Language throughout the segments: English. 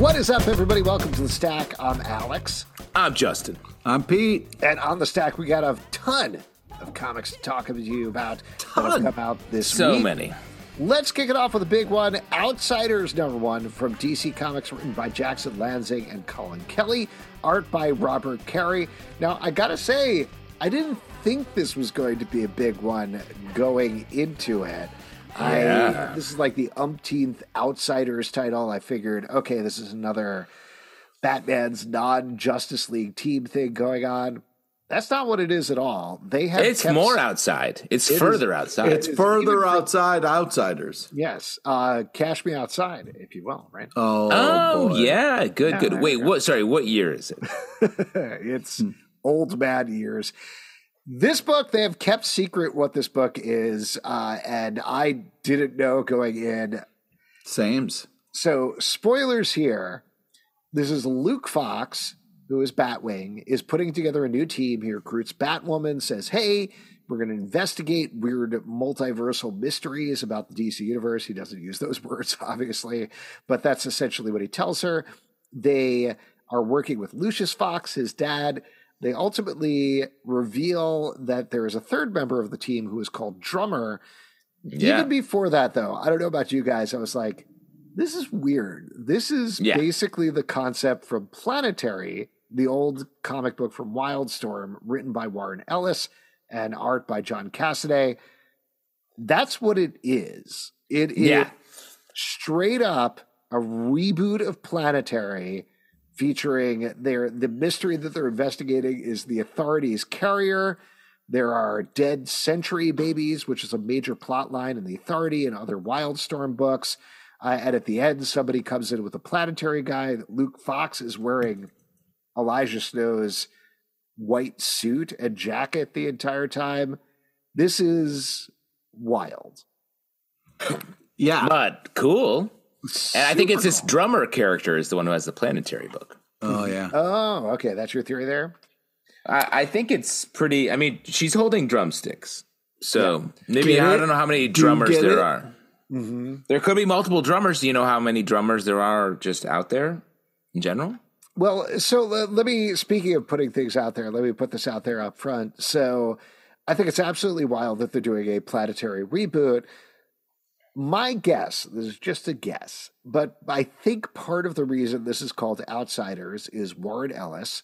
What is up, everybody? Welcome to the Stack. I'm Alex. I'm Justin. I'm Pete. And on the Stack, we got a ton of comics to talk to you about that have come out this So week. many. Let's kick it off with a big one Outsiders number one from DC Comics, written by Jackson Lansing and Colin Kelly, art by Robert Carey. Now, I gotta say, I didn't think this was going to be a big one going into it. Yeah. I this is like the umpteenth Outsiders title. I figured, okay, this is another Batman's non Justice League team thing going on. That's not what it is at all. They have It's kept- more outside. It's It further is- outside. It's is further even from- outside outsiders. Yes, uh, cash me outside, if you will. Right? Oh, oh boy. yeah, good, Yeah, good. Wait, go. what? Sorry, what year is it? it's old bad years. This book, they have kept secret what this book is, uh, and I didn't know going in. Sames. So, spoilers here. This is Luke Fox, who is Batwing, is putting together a new team. He recruits Batwoman, says, Hey, we're going to investigate weird multiversal mysteries about the DC universe. He doesn't use those words, obviously, but that's essentially what he tells her. They are working with Lucius Fox, his dad. They ultimately reveal that there is a third member of the team who is called Drummer. Yeah. Even before that, though, I don't know about you guys. I was like, this is weird. This is Yeah. basically the concept from Planetary, the old comic book from Wildstorm, written by Warren Ellis and art by John Cassaday. That's what it is. It is Yeah. straight up a reboot of Planetary featuring their the mystery that they're investigating is the authorities carrier. There are dead century babies, which is a major plot line in the authority and other Wildstorm books. Uh, and at the end, somebody comes in with a planetary guy. Luke Fox is wearing Elijah Snow's white suit and jacket the entire time. This is wild. Yeah. But cool. And I think it's this drummer character is the one who has the planetary book. Oh, yeah. Oh, okay. That's your theory there. I, I think it's pretty. I mean, she's holding drumsticks, so maybe Get I it? don't know how many drummers there it? are. Mm-hmm. There could be multiple drummers. Do you know how many drummers there are just out there in general? Well, so let, let me, speaking of putting things out there, let me put this out there up front. So I think it's absolutely wild that they're doing a planetary reboot. My guess, this is just a guess, but I think part of the reason this is called Outsiders is Warren Ellis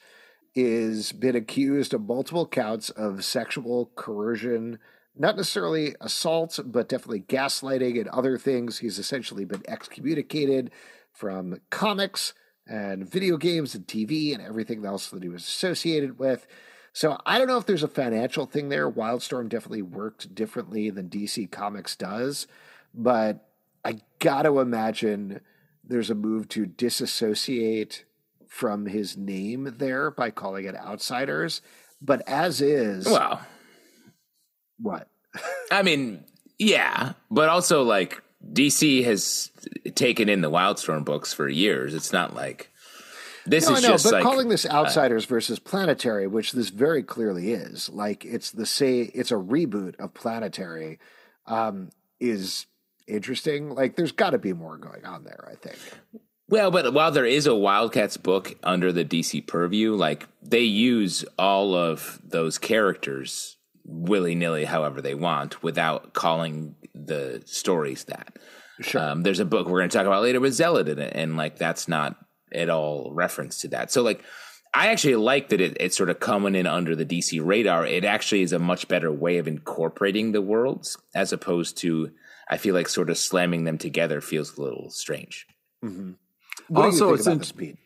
is been accused of multiple counts of sexual coercion, not necessarily assault, but definitely gaslighting and other things. He's essentially been excommunicated from comics and video games and TV and everything else that he was associated with. So I don't know if there's a financial thing there. Wildstorm definitely worked differently than DC Comics does, but I got to imagine there's a move to disassociate from his name there by calling it Outsiders. But as is, Well, what? I mean, yeah, but also like DC has taken in the Wildstorm books for years. It's not like this No, I is know, just but like calling this Outsiders versus Planetary, which this very clearly is, like it's the say it's a reboot of Planetary, um, is interesting. Like there's got to be more going on there. I think. Well, but while there is a Wildcats book under the DC purview, like they use all of those characters willy nilly, however they want, without calling the stories that. Sure. Um, there's a book we're going to talk about later with Zealot in it, and like that's not at all reference to that. So like, I actually like that it, it's sort of coming in under the DC radar. It actually is a much better way of incorporating the worlds as opposed to I feel like sort of slamming them together feels a little strange. What do Also, you think it's about in- this, Pete?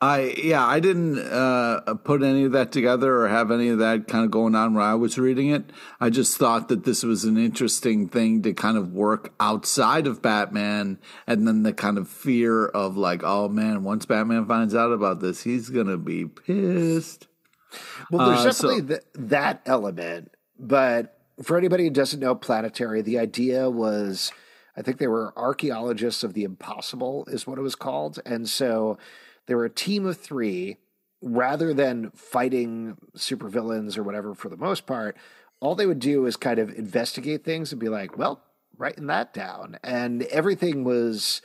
I yeah, I didn't uh, put any of that together or have any of that kind of going on when I was reading it. I just thought that this was an interesting thing to kind of work outside of Batman, and then the kind of fear of like, oh man, once Batman finds out about this, he's gonna be pissed. Well, there's Uh, so- definitely th- that element, but for anybody who doesn't know Planetary, the idea was I think they were archaeologists of the impossible, is what it was called. And so they were a team of three. Rather than fighting supervillains or whatever for the most part, all they would do is kind of investigate things and be like, well, writing that down. And everything was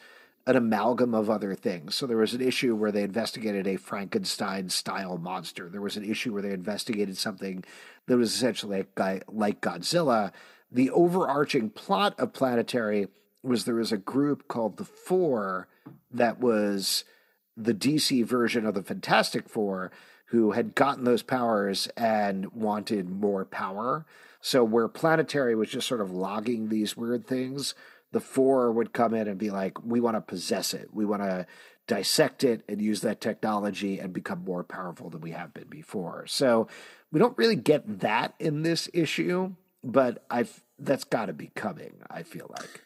an amalgam of other things. So there was an issue where they investigated a Frankenstein style monster. There was an issue where they investigated something that was essentially like, like Godzilla. The overarching plot of Planetary was there was a group called the Four that was the DC version of the Fantastic Four who had gotten those powers and wanted more power. So where Planetary was just sort of logging these weird things, the four would come in and be like, we want to possess it. We want to dissect it and use that technology and become more powerful than we have been before. So we don't really get that in this issue, but I've that's got to be coming. I feel like.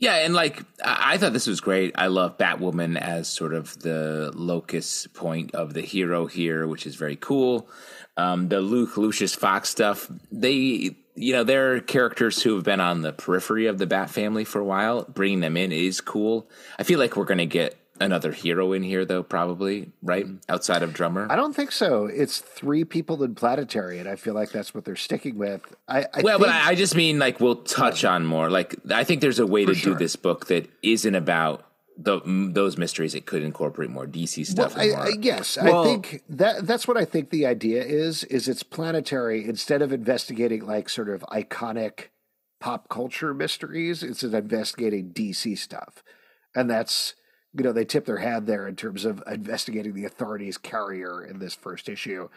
Yeah, and like I thought this was great. I love Batwoman as sort of the locus point of the hero here, which is very cool. Um, the Luke Lucius Fox stuff, they you know, there are characters who have been on the periphery of the Bat family for a while. Bringing them in is cool. I feel like we're going to get another hero in here, though, probably, right? Mm. Outside of Drummer. I don't think so. It's three people in Planetary, and I feel like that's what they're sticking with. I, I well, think, but I, I just mean like we'll touch on more. Like, I think there's a way to sure. do this book that isn't about the, those mysteries it could incorporate more DC stuff. Well, more. I, I, yes, Well- I think that that's what I think the idea is. Is it's planetary instead of investigating like sort of iconic pop culture mysteries. It's investigating DC stuff, and that's you know they tip their hand there in terms of investigating the authorities' carrier in this first issue.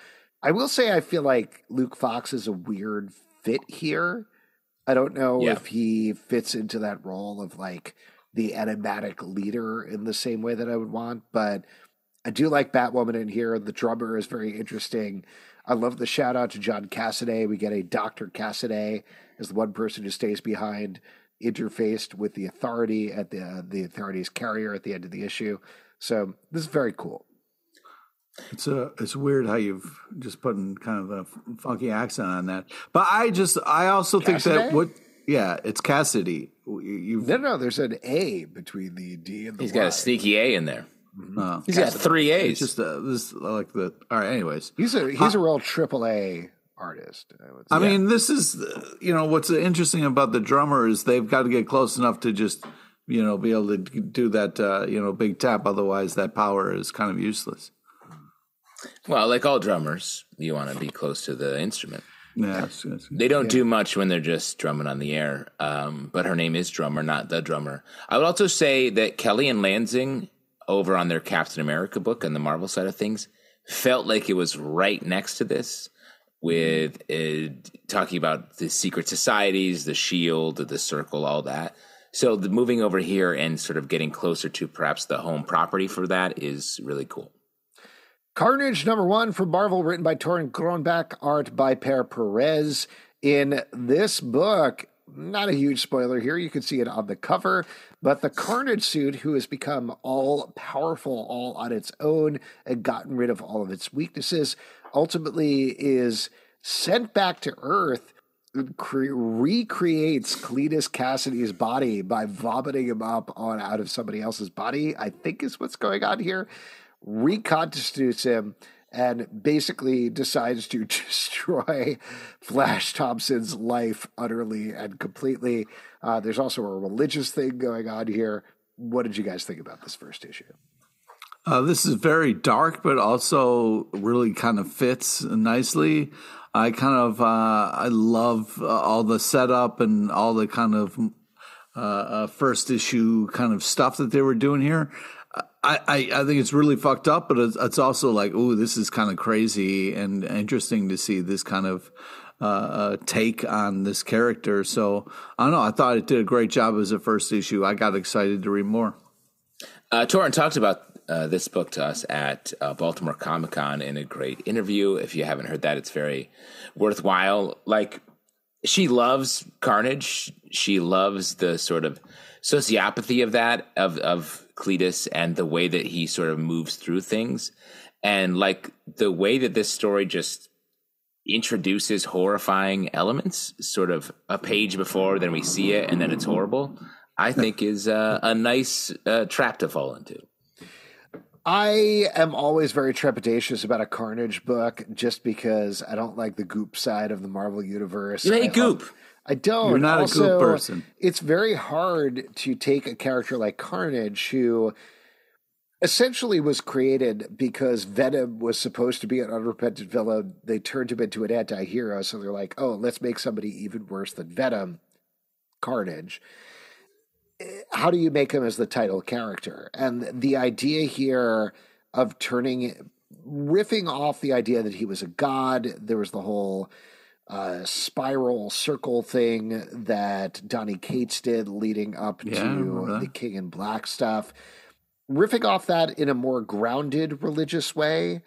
I will say I feel like Luke Fox is a weird fit here. I don't know Yeah. if he fits into that role of like the enigmatic leader in the same way that I would want, but I do like Batwoman in here. The drummer is very interesting. I love the shout out to John Cassaday. We get a Dr. Cassaday as the one person who stays behind, interfaced with the authority at the uh, the authority's carrier at the end of the issue. So this is very cool. It's a it's weird how you've just putting kind of a funky accent on that. But I just I also think that what yeah, it's Cassidy. You've No, no, there's an A between the D and the He's Y. got a sneaky A in there. uh, He's got three A's. it's just uh, this like the all right. Anyways, He's a he's a real triple A artist. I would say. I mean, this is you know what's interesting about the drummer is they've got to get close enough to just you know be able to do that uh, you know big tap. Otherwise, that power is kind of useless. well, like all drummers, you want to be close to the instrument. Yeah, it's- it's- They don't do much when they're just drumming on the air. Um, but her name is Drummer, not the drummer. I would also say that Kelly and Lansing over on their Captain America book on the Marvel side of things felt like it was right next to this with uh, talking about the secret societies, the shield, the circle, all that. So the moving over here and sort of getting closer to perhaps the home property for that is really cool. Carnage number one from Marvel, written by Torunn Grønbekk, art by Pere Perez. In this book, not a huge spoiler here, you can see it on the cover, but the Carnage suit, who has become all powerful all on its own and gotten rid of all of its weaknesses, ultimately is sent back to Earth. Cre- recreates Cletus Kasady's body by vomiting him up on out of somebody else's body. I think is what's going on here reconstitutes him and basically decides to destroy Flash Thompson's life utterly and completely. Uh, there's also a religious thing going on here. What did you guys think about this first issue? Uh, this is very dark, but also really kind of fits nicely. I kind of uh, I love uh, all the setup and all the kind of uh, uh, first issue kind of stuff that they were doing here. I, I, think it's really fucked up, but it's, it's also like, ooh, this is kind of crazy and interesting to see this kind of uh, uh, take on this character. So I don't know. I thought it did a great job as a first issue. I got excited to read more. Uh, talked about uh, this book to us at uh, Baltimore Comic Con in a great interview. If you haven't heard that, it's very worthwhile. Like, she loves Carnage. She loves the sort of sociopathy of that, of, of Cletus, and the way that he sort of moves through things. And like the way that this story just introduces horrifying elements, sort of a page before, then we see it, and then it's horrible. I think is uh, a nice uh, trap to fall into. I am always very trepidatious about a Carnage book just because I don't like the goop side of the Marvel universe. You hate I, goop. I don't. You're not a also, goop person. It's very hard to take a character like Carnage who essentially was created because Venom was supposed to be an unrepentant villain. They turned him into an anti hero. So they're like, oh, let's make somebody even worse than Venom, Carnage. How do you make him as the title character? And the idea here of turning, riffing off the idea that he was a god, there was the whole. Uh, spiral circle thing that Donny Cates did leading up Yeah, to the King in Black stuff riffing off that in a more grounded religious way,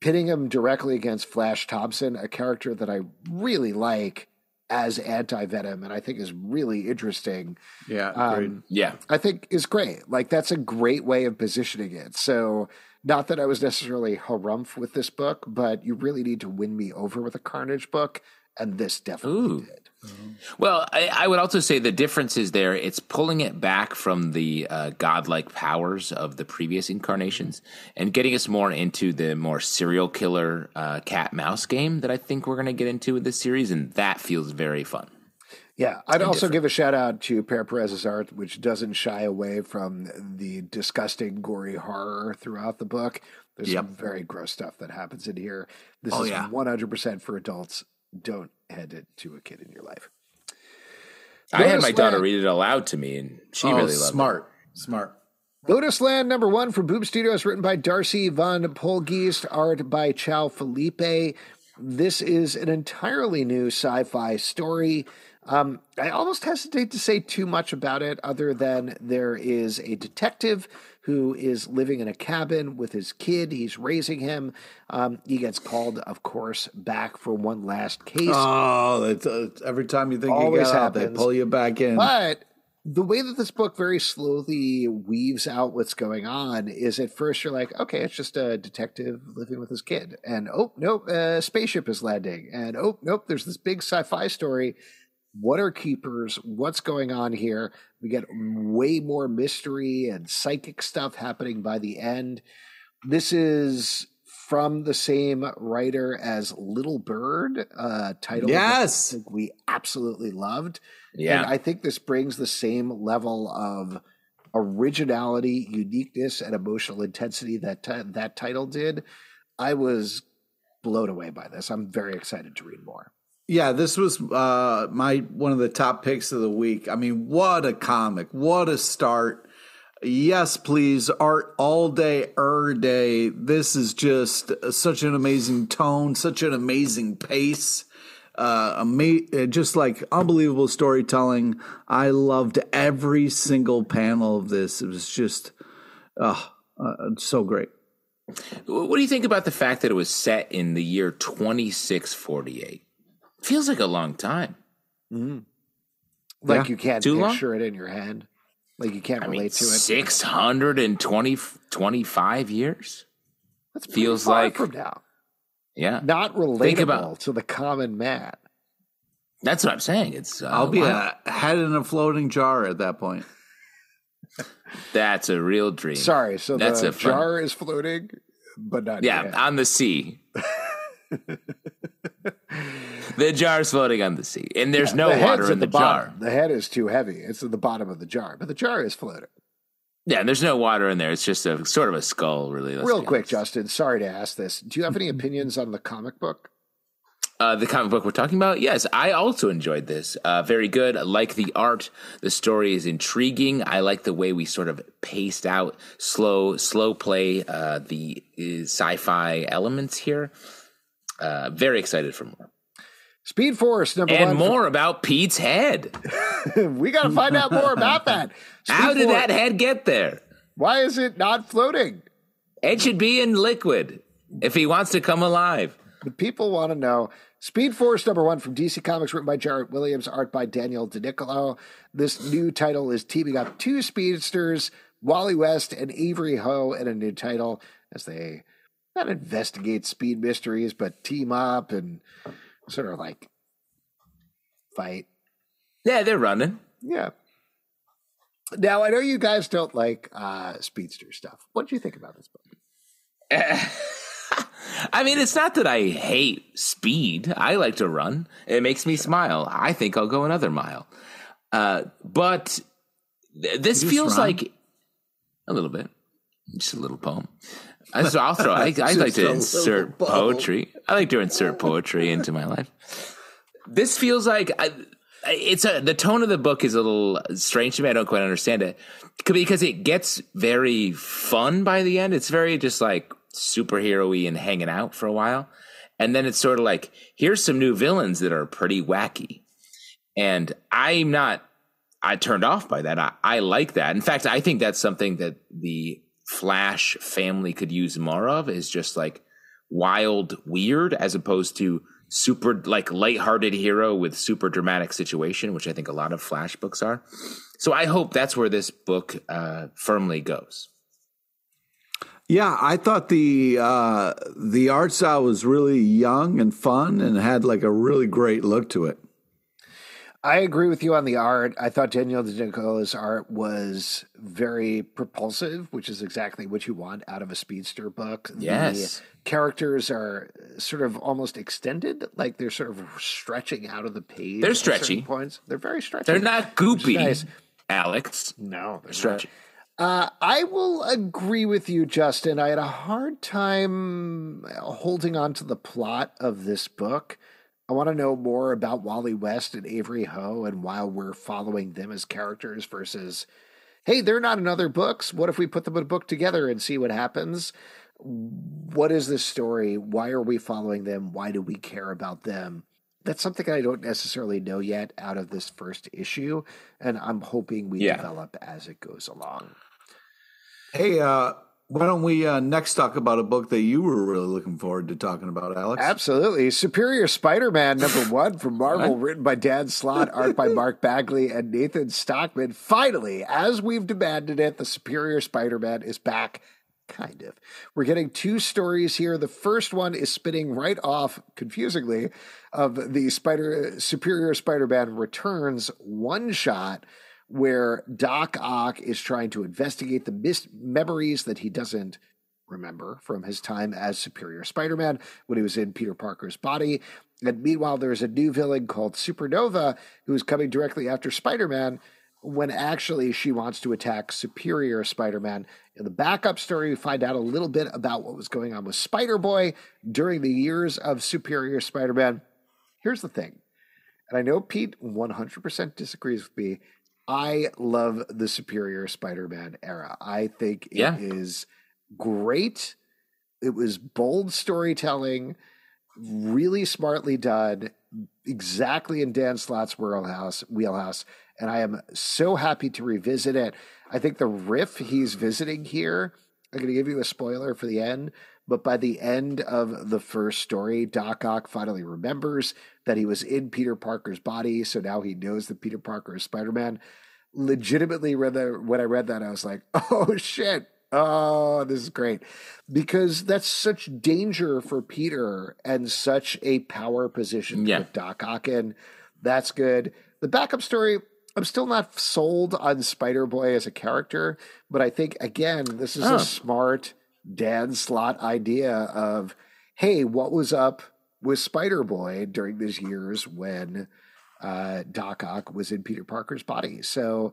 pitting him directly against Flash Thompson, a character that I really like as anti Venom and I think is really interesting. Yeah. Um, Yeah. I think is great. Like that's a great way of positioning it. So not that I was necessarily harumph with this book, but you really need to win me over with a Carnage book, and this definitely Ooh. did. Well, I, I would also say the difference is there. It's pulling it back from the uh, godlike powers of the previous incarnations and getting us more into the more serial killer uh, cat mouse game that I think we're going to get into with this series, and that feels very fun. Yeah, I'd also give a shout out to Pere Perez's art, which doesn't shy away from the disgusting, gory horror throughout the book. There's some very gross stuff that happens in here. This Oh, is yeah. 100% for adults. Don't hand it to a kid in your life. I had my daughter read it aloud to me, and she oh, really loved it. smart, smart. Lotus Land number one from Boom Studios, written by Darcy Van Poelgeest, art by Chow Felipe. This is an entirely new sci fi story. Um, I almost hesitate to say too much about it, other than there is a detective who is living in a cabin with his kid. He's raising him. Um, he gets called, of course, back for one last case. Oh, that's, uh, every time you think Always you get out, they pull you back in. But the way that this book very slowly weaves out what's going on is at first you're like, okay, it's just a detective living with his kid. And oh, nope, a spaceship is landing. And oh, nope, there's this big sci fi story. What are keepers? What's going on here? We get way more mystery and psychic stuff happening by the end. This is from the same writer as Little Bird, uh, title Yes. We absolutely loved. Yeah. And I think this brings the same level of originality, uniqueness, and emotional intensity that ti- that title did. I was blown away by this. I'm very excited to read more. Yeah, this was uh, my one of the top picks of the week. I mean, what a comic! What a start! Yes, please, art all day, er day. This is just such an amazing tone, such an amazing pace, uh, ama- uh, just like unbelievable storytelling. I loved every single panel of this. It was just, uh, uh, so great. What do you think about the fact that it was set in the year 2648? Feels like a long time. Like Yeah. you can't Too long? picture it in your head. Like you can't I mean, relate to it. 620, 25 years? That's pretty feels far like- from now. Yeah. Not Think relatable about- to the common man. That's what I'm saying. It's uh, I'll be wow. a head in a floating jar at that point. That's a real dream. Sorry, so That's the a fun- jar is floating, but not Yeah, yet. on the sea. the jar's floating on the sea, and there's no the water in the, bottom. jar. The head is too heavy. It's at the bottom of the jar, but the jar is floating. Yeah, there's no water in there. It's just a sort of a skull, really. Real quick. Justin. Sorry to ask this. Do you have any opinions on the comic book? Uh, the comic book we're talking about, yes, I also enjoyed this. Uh, very good. I like the art. The story is intriguing. I like the way we sort of paced out, slow, slow play uh, the uh, sci-fi elements here. Uh, very excited for more Speed Force number and one. And more about Pete's head. we got to find out more about that. Speed How did Force- that head get there? Why is it not floating? It should be in liquid if he wants to come alive. The people want to know. Speed Force number one from DC Comics, written by Jarrett Williams, art by Daniele Di Nicuolo. This new title is teaming up two speedsters, Wally West and Avery Ho, in a new title as they not investigate speed mysteries, but team up and sort of like fight. Yeah, they're running. Yeah. Now I know you guys don't like uh, speedster stuff. What do you think about this book? I mean, it's not that I hate speed. I like to run. It makes me smile. I think I'll go another mile. Uh, but th- this feels like a little bit, just a little poem. Uh, so I'll throw. I, I like Just to insert poetry. I like to insert poetry into my life. This feels like I, it's a the tone of the book is a little strange to me. I don't quite understand it because it gets very fun by the end. It's very just like superhero-y and hanging out for a while, and then it's sort of like here's some new villains that are pretty wacky, and I'm not. I turned off by that. I, I like that. In fact, I think that's something that the Flash family could use more of. Is just like wild, weird, as opposed to super like lighthearted hero with super dramatic situation, which I think a lot of Flash books are. So I hope that's where this book uh, firmly goes. Yeah, I thought the uh, the art style was really young and fun and had like a really great look to it. I agree with you on the art. I thought Daniele Di Nicuolo's art was very propulsive, which is exactly what you want out of a speedster book. Yes. The characters are sort of almost extended, like they're sort of stretching out of the page. They're stretchy. points. They're very stretchy. They're not goopy, nice. Alex. No, they're Stretchy. Uh, I will agree with you, Justin. I had a hard time holding on to the plot of this book. I want to know more about Wally West and Avery Ho, and while we're following them as characters versus, hey, they're not in other books. What if we put them in a book together and see what happens? What is this story? Why are we following them? Why do we care about them? That's something I don't necessarily know yet out of this first issue, and I'm hoping we Yeah. develop as it goes along. Hey, uh, why don't we uh, next talk about a book that you were really looking forward to talking about, Alex? Absolutely. Superior Spider Man number one from Marvel, written by Dan Slott, art by Mark Bagley and Nathan Stockman. Finally, as we've demanded it, the Superior Spider Man is back. Kind of. We're getting two stories here. The first one is spinning right off, confusingly, of the Spider Superior Spider Man Returns one shot, where Doc Ock is trying to investigate the memories that he doesn't remember from his time as Superior Spider Man when he was in Peter Parker's body. And meanwhile, there's a new villain called Supernova who is coming directly after Spider Man when actually she wants to attack Superior Spider Man. In the backup story, we find out a little bit about what was going on with Spider Boy during the years of Superior Spider Man. Here's the thing, and I know Pete 100% disagrees with me. I love the Superior Spider Man era. I think it is Yeah. great. It was bold storytelling, really smartly done, exactly in Dan Slott's wheelhouse. Wheelhouse, and I am so happy to revisit it. I think the riff he's visiting here. I'm going to give you a spoiler for the end, but by the end of the first story, Doc Ock finally remembers that he was in Peter Parker's body, so now he knows that Peter Parker is Spider Man. Legitimately, read that, when I read that, I was like, "Oh shit! Oh, this is great," because that's such danger for Peter and such a power position Yeah. with Doc Ock in. That's good. The backup story. I'm still not sold on Spider Boy as a character, but I think again, this is Oh. a smart Dan Slott idea of, hey, what was up with Spider Boy during these years when uh, Doc Ock was in Peter Parker's body? So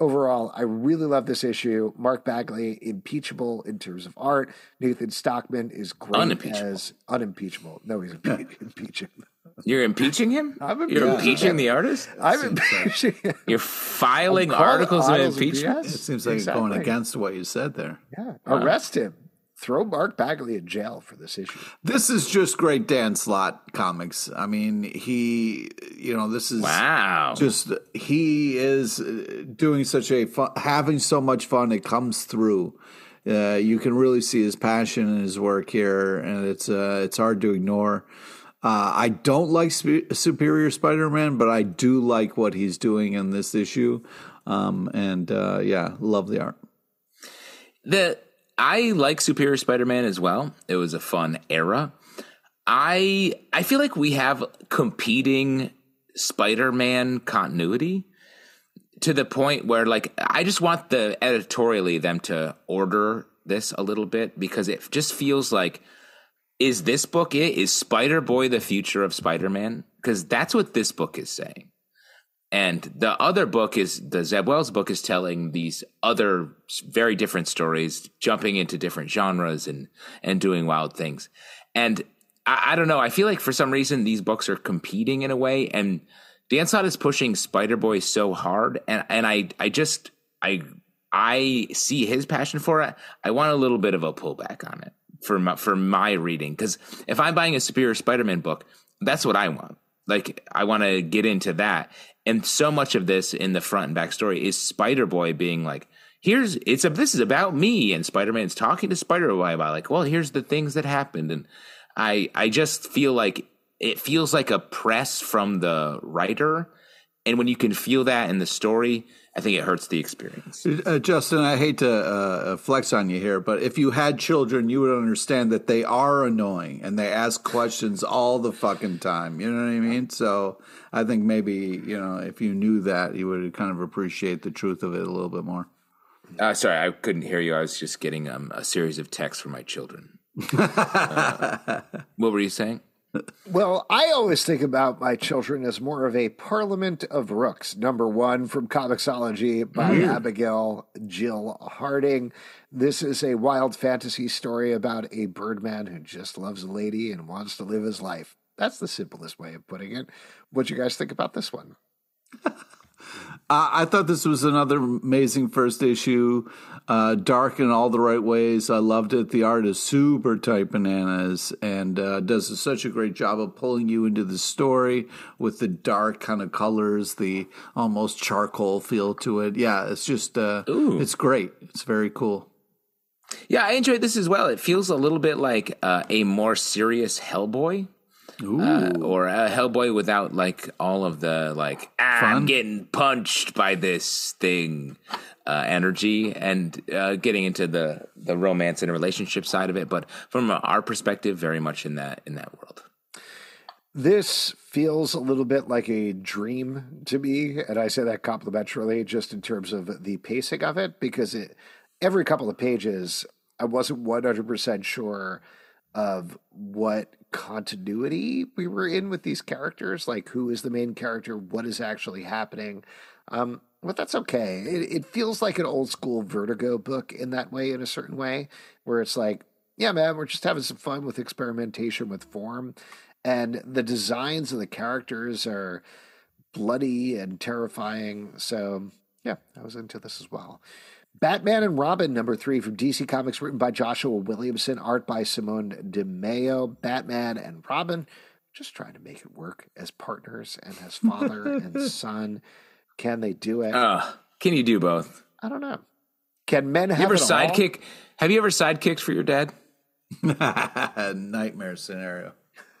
overall, I really love this issue. Mark Bagley, impeachable in terms of art. Nathan Stockman is great Unimpeachable. as unimpeachable. No, he's impe- impeachable. You're impeaching him? I'm You're impeaching impeaching the artist? I'm impeaching him. You're filing articles of impeachment? It seems like it's going against what you said there. Yeah, arrest him. Throw Mark Bagley in jail for this issue. This is just great Dan Slott comics. I mean, he, you know, this is Wow. just he is uh, doing such a fun, having so much fun. It comes through. Uh, you can really see his passion in his work here, and it's uh, it's hard to ignore. Uh, I don't like Sp- Superior Spider-Man, but I do like what he's doing in this issue. Um, and uh, yeah, love the art. the I like Superior Spider-Man as well. It was a fun era. I I feel like we have competing Spider-Man continuity to the point where like I just want the editorially them to order this a little bit because it just feels like is this book it? Is Spider Boy the future of Spider Man? Because that's what this book is saying. And the other book is the Zeb Wells book is telling these other very different stories, jumping into different genres and and doing wild things. And I, I don't know. I feel like for some reason these books are competing in a way, and Dan Slott is pushing Spider Boy so hard, and and I I just I I see his passion for it. I want a little bit of a pullback on it for my, for my reading because if I'm buying a Superior Spider Man book, that's what I want. Like I want to get into that, and so much of this in the front and back story is Spider Boy being like, "Here's it's a this is about me," and Spider Man's talking to Spider Boy about like, "Well, here's the things that happened," and I I just feel like it feels like a press from the writer, and when you can feel that in the story, I think it hurts the experience. Uh, Justin, I hate to uh, flex on you here, but if you had children, you would understand that they are annoying and they ask questions all the fucking time. You know what I mean? So I think maybe, you know, if you knew that, you would kind of appreciate the truth of it a little bit more. Uh, sorry, I couldn't hear you. I was just getting um, a series of texts from my children. uh, what were you saying? Well, I always think about my children as more of a parliament of rooks. Number one from Comixology by mm. Abigail Jill Harding. This is a wild fantasy story about a birdman who just loves a lady and wants to live his life. That's the simplest way of putting it. What do you guys think about this one? I thought this was another amazing first issue, uh, dark in all the right ways. I loved it. The art is super tight bananas and uh, does such a great job of pulling you into the story with the dark kind of colors, the almost charcoal feel to it. Yeah, it's just, uh, it's great. It's very cool. Yeah, I enjoyed this as well. It feels a little bit like uh, a more serious Hellboy uh, or a Hellboy without like all of the like ah, I'm getting punched by this thing uh, energy and uh, getting into the the romance and relationship side of it. But from our perspective, very much in that in that world. This feels a little bit like a dream to me, and I say that complimentarily, just in terms of the pacing of it, because it every couple of pages, I wasn't one hundred percent sure of what continuity we were in with these characters, like who is the main character, what is actually happening. Um, but that's okay. It, it feels like an old school Vertigo book in that way, in a certain way, where it's like, yeah, man, we're just having some fun with experimentation with form. And the designs of the characters are bloody and terrifying. So, yeah, I was into this as well. Batman and Robin, number three from DC Comics, written by Joshua Williamson, art by Simone Di Meo. Batman and Robin, just trying to make it work as partners and as father and son. Can they do it? Uh, can you do both? I don't know. Can men have you ever sidekick? All? Have you ever sidekicked for your dad? Nightmare scenario.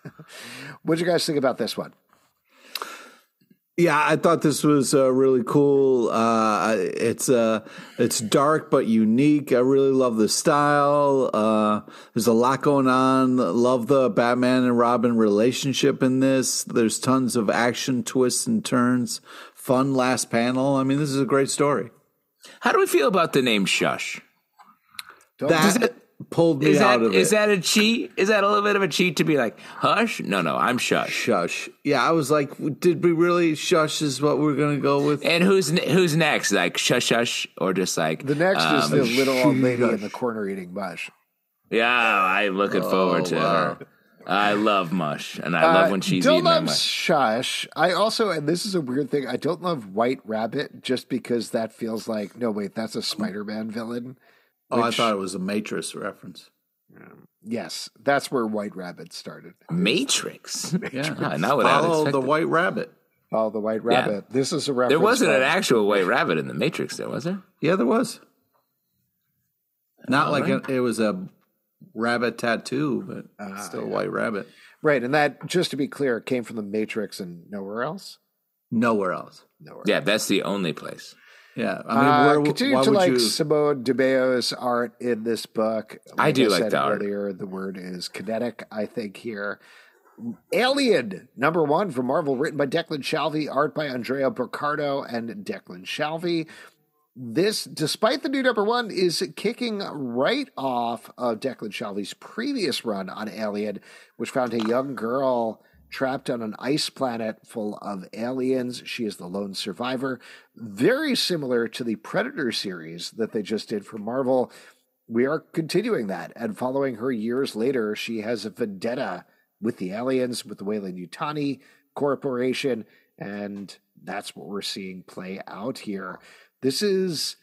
what do you guys think about this one? Yeah, I thought this was uh, really cool. Uh, it's uh, it's dark but unique. I really love the style. Uh, there's a lot going on. Love the Batman and Robin relationship in this. There's tons of action twists and turns. Fun last panel. I mean, this is a great story. How do we feel about the name Shush? That, pulled me is out that, of is it. that a cheat? Is that a little bit of a cheat to be like, hush? No, no, I'm shush. Shush. Yeah, I was like, did we really shush is what we're going to go with? And who's who's next? Like shush shush or just like The next um, is the little old lady in the corner eating mush. Yeah, I'm looking oh, forward to wow. her. I love mush, and I love when uh, she's don't eating love mush. Shush. I also, and this is a weird thing. I don't love White Rabbit just because that feels like no, wait, that's a Spider-Man villain. Oh, I thought it was a Matrix reference. Um, yes, that's where White Rabbit started. Matrix. Matrix. Yeah, not Follow the White Rabbit. Follow the White Rabbit. Yeah. This is a reference. There wasn't an actual White Rabbit in the Matrix, there was there? Yeah, there was. Not All like right. a, it was a rabbit tattoo, but uh, still a white rabbit. Right, and that just to be clear, came from the Matrix and nowhere else. Nowhere else. Nowhere. Yeah, else. that's the only place. Yeah, I mean, uh, where, continue to like you... Simone Di Meo's art in this book. Like I do I like the earlier, art. The word is kinetic. I think here, Alien, number one from Marvel, written by Declan Shalvey, art by Andrea Broccardo and Declan Shalvey. This, despite the new number one, is kicking right off of Declan Shalvey's previous run on Alien, which found a young girl trapped on an ice planet full of aliens. She is the lone survivor. Very similar to the Predator series that they just did for Marvel. We are continuing that and following her years later. She has a vendetta with the aliens, with the Weyland-Yutani Corporation, and that's what we're seeing play out here. This is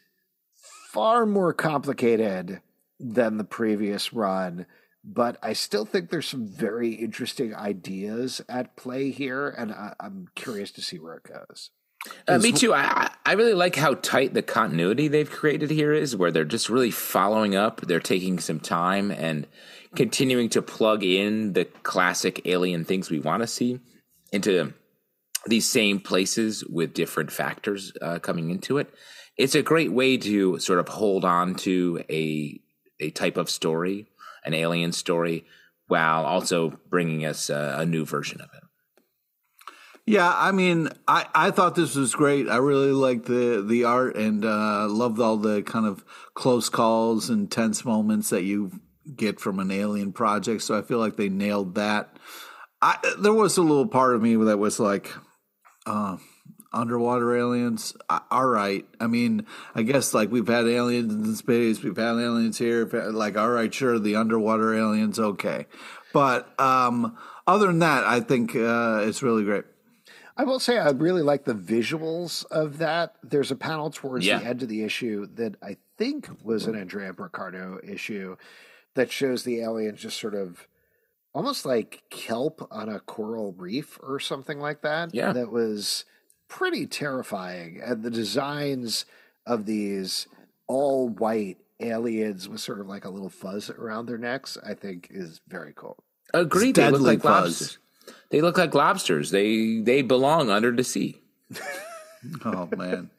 far more complicated than the previous run but I still think there's some very interesting ideas at play here, and I, am curious to see where it goes. Uh, me too. I, I really like how tight the continuity they've created here is, where they're just really following up. They're taking some time and continuing to plug in the classic alien things we want to see into these same places with different factors uh, coming into it. It's a great way to sort of hold on to a a type of story an alien story while also bringing us a, a new version of it. Yeah, I mean, I, I thought this was great. I really liked the the art and uh, loved all the kind of close calls and tense moments that you get from an alien project. So I feel like they nailed that. I, there was a little part of me that was like, uh, underwater aliens all right i mean i guess like we've had aliens in space we've had aliens here like all right sure the underwater aliens okay but um other than that i think uh it's really great I will say I really like the visuals of that. There's a panel towards yeah. the end of the issue that I think was an Andrea Broccardo issue that shows the aliens just sort of almost like kelp on a coral reef or something like that. Yeah. That was pretty terrifying. And the designs of these all white aliens with sort of like a little fuzz around their necks, I think is very cool. Agreed. They look like fuzz. lobsters. They look like lobsters. They they belong under the sea. oh man,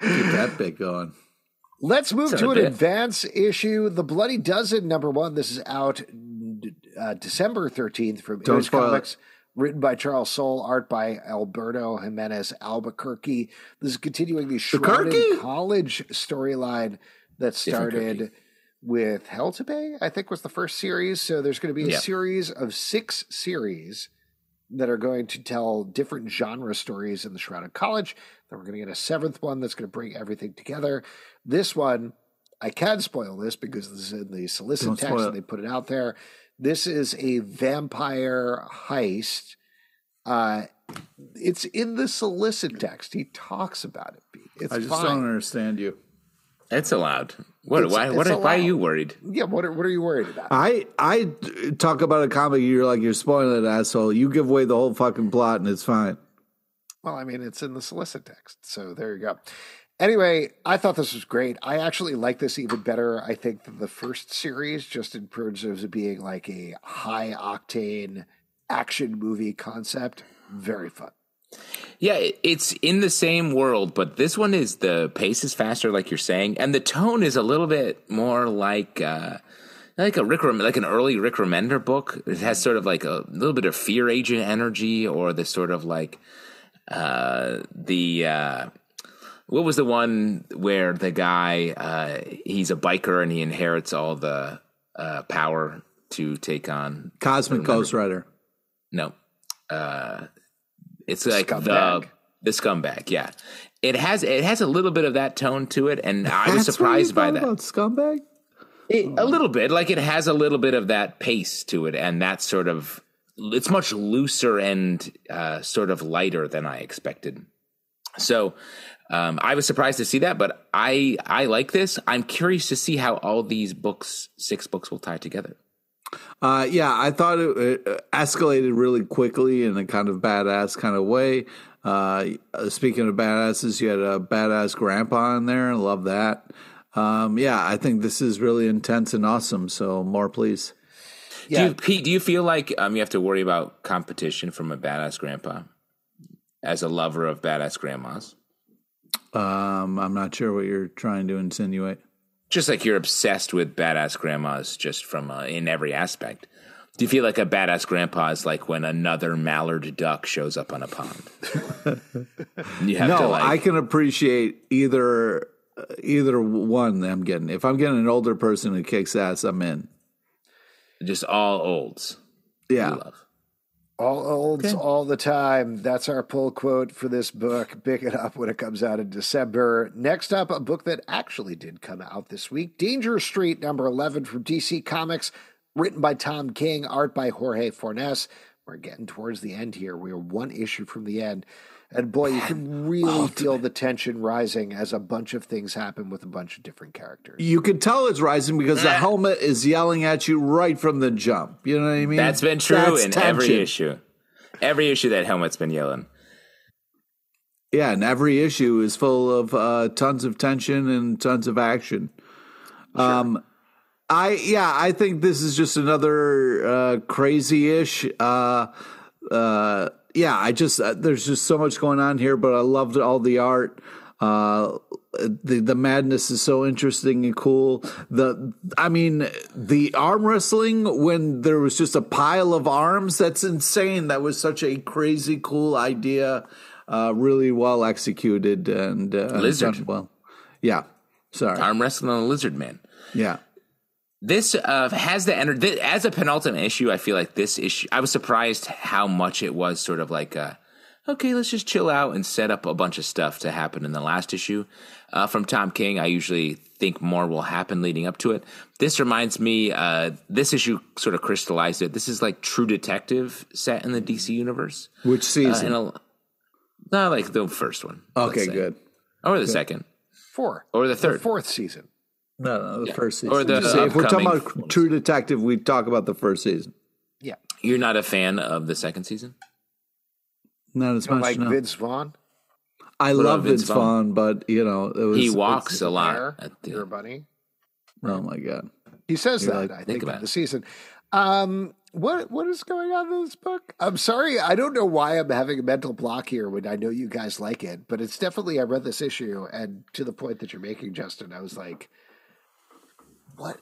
keep that bit going. Let's move to an advance issue. The Bloody Dozen, number one. This is out uh, December 13th from Don't Image Comics. It written by Charles Soule, art by Alberto Jimenez Albuquerque. This is continuing the Shrouded College storyline that started with Hell to Pay, I think was the first series. So there's going to be a yeah. series of six series that are going to tell different genre stories in the Shrouded College. Then we're going to get a seventh one that's going to bring everything together. This one, I can spoil this because this is in the solicit Don't text and they put it out there. This is a vampire heist. Uh, it's in the solicit text. He talks about it. It's I just fine. don't understand you. It's allowed. What? It's, why? It's what, allowed. why are you worried? Yeah. What? Are, what are you worried about? I I talk about a comic. You're like you're spoiling it, asshole. You give away the whole fucking plot, and it's fine. Well, I mean, it's in the solicit text, so there you go. Anyway, I thought this was great. I actually like this even better, I think, than the first series, just in terms of being like a high octane action movie concept. Very fun. Yeah, it's in the same world, but this one is the pace is faster, like you're saying, and the tone is a little bit more like uh, like a Rick, like an early Rick Remender book. It has sort of like a little bit of fear agent energy, or the sort of like uh, the. Uh, what was the one where the guy uh, he's a biker and he inherits all the uh, power to take on Cosmic Ghost Rider? No, uh, it's like scumbag. the the scumbag. Yeah, it has it has a little bit of that tone to it, and I was surprised by that. About scumbag, it, a little bit. Like it has a little bit of that pace to it, and that sort of it's much looser and uh, sort of lighter than I expected. So um, I was surprised to see that, but I I like this. I'm curious to see how all these books, six books, will tie together. Uh, yeah, I thought it, it, escalated really quickly in a kind of badass kind of way. Uh, speaking of badasses, you had a badass grandpa in there. I love that. Um, yeah, I think this is really intense and awesome. So more, please. Yeah. Do you, Pete? Do you feel like um, you have to worry about competition from a badass grandpa as a lover of badass grandmas? Um, I'm not sure what you're trying to insinuate. Just like you're obsessed with badass grandmas, just from uh, in every aspect. Do you feel like a badass grandpa is like when another mallard duck shows up on a pond? you have no, to like. I can appreciate either either one. I'm getting. If I'm getting an older person who kicks ass, I'm in. just all olds. Yeah. All olds all the time. That's our pull quote for this book. Pick it up when it comes out in December. Next up, a book that actually did come out this week Danger Street, number 11 from DC Comics, written by Tom King, art by Jorge Fornes. We're getting towards the end here. We are one issue from the end. And boy, you can really feel the tension rising as a bunch of things happen with a bunch of different characters. You can tell it's rising because the helmet is yelling at you right from the jump. You know what I mean? That's been true That's in tension. every issue. Every issue that helmet's been yelling. Yeah, and every issue is full of uh, tons of tension and tons of action. Um, I yeah, I think this is just another uh, crazy-ish. Uh, uh, yeah, I just uh, there's just so much going on here, but I loved all the art. Uh, the the madness is so interesting and cool. The I mean, the arm wrestling when there was just a pile of arms. That's insane. That was such a crazy cool idea. Uh, really well executed and uh, Lizard. well. Yeah. Sorry. Arm wrestling on a lizard man. yeah. This uh, has the energy. As a penultimate issue, I feel like this issue. I was surprised how much it was sort of like, uh, okay, let's just chill out and set up a bunch of stuff to happen in the last issue. Uh, from Tom King, I usually think more will happen leading up to it. This reminds me, uh, this issue sort of crystallized it. This is like True Detective set in the DC universe. Which Uh, season? and a, not like the first one. okay, good. Or the second. Four. Or the third. fourth season. No, no, the first season. Or the See, if we're talking about. True Detective, we talk about the first season. Yeah. You're not a fan of the second season? Not as You much. like no. Vince Vaughn. I What love Vince Vince Vaughn, but you know, it was He walks a lot. Bear, At You're a the, bunny. Oh my god! He says You're that, like, I think think, in about the it. season. Um, what what is going on in this book? I'm sorry, I don't know why I'm having a mental block here when I know you guys like it, but it's definitely I read this issue and to the point that you're making, Justin, I was like, what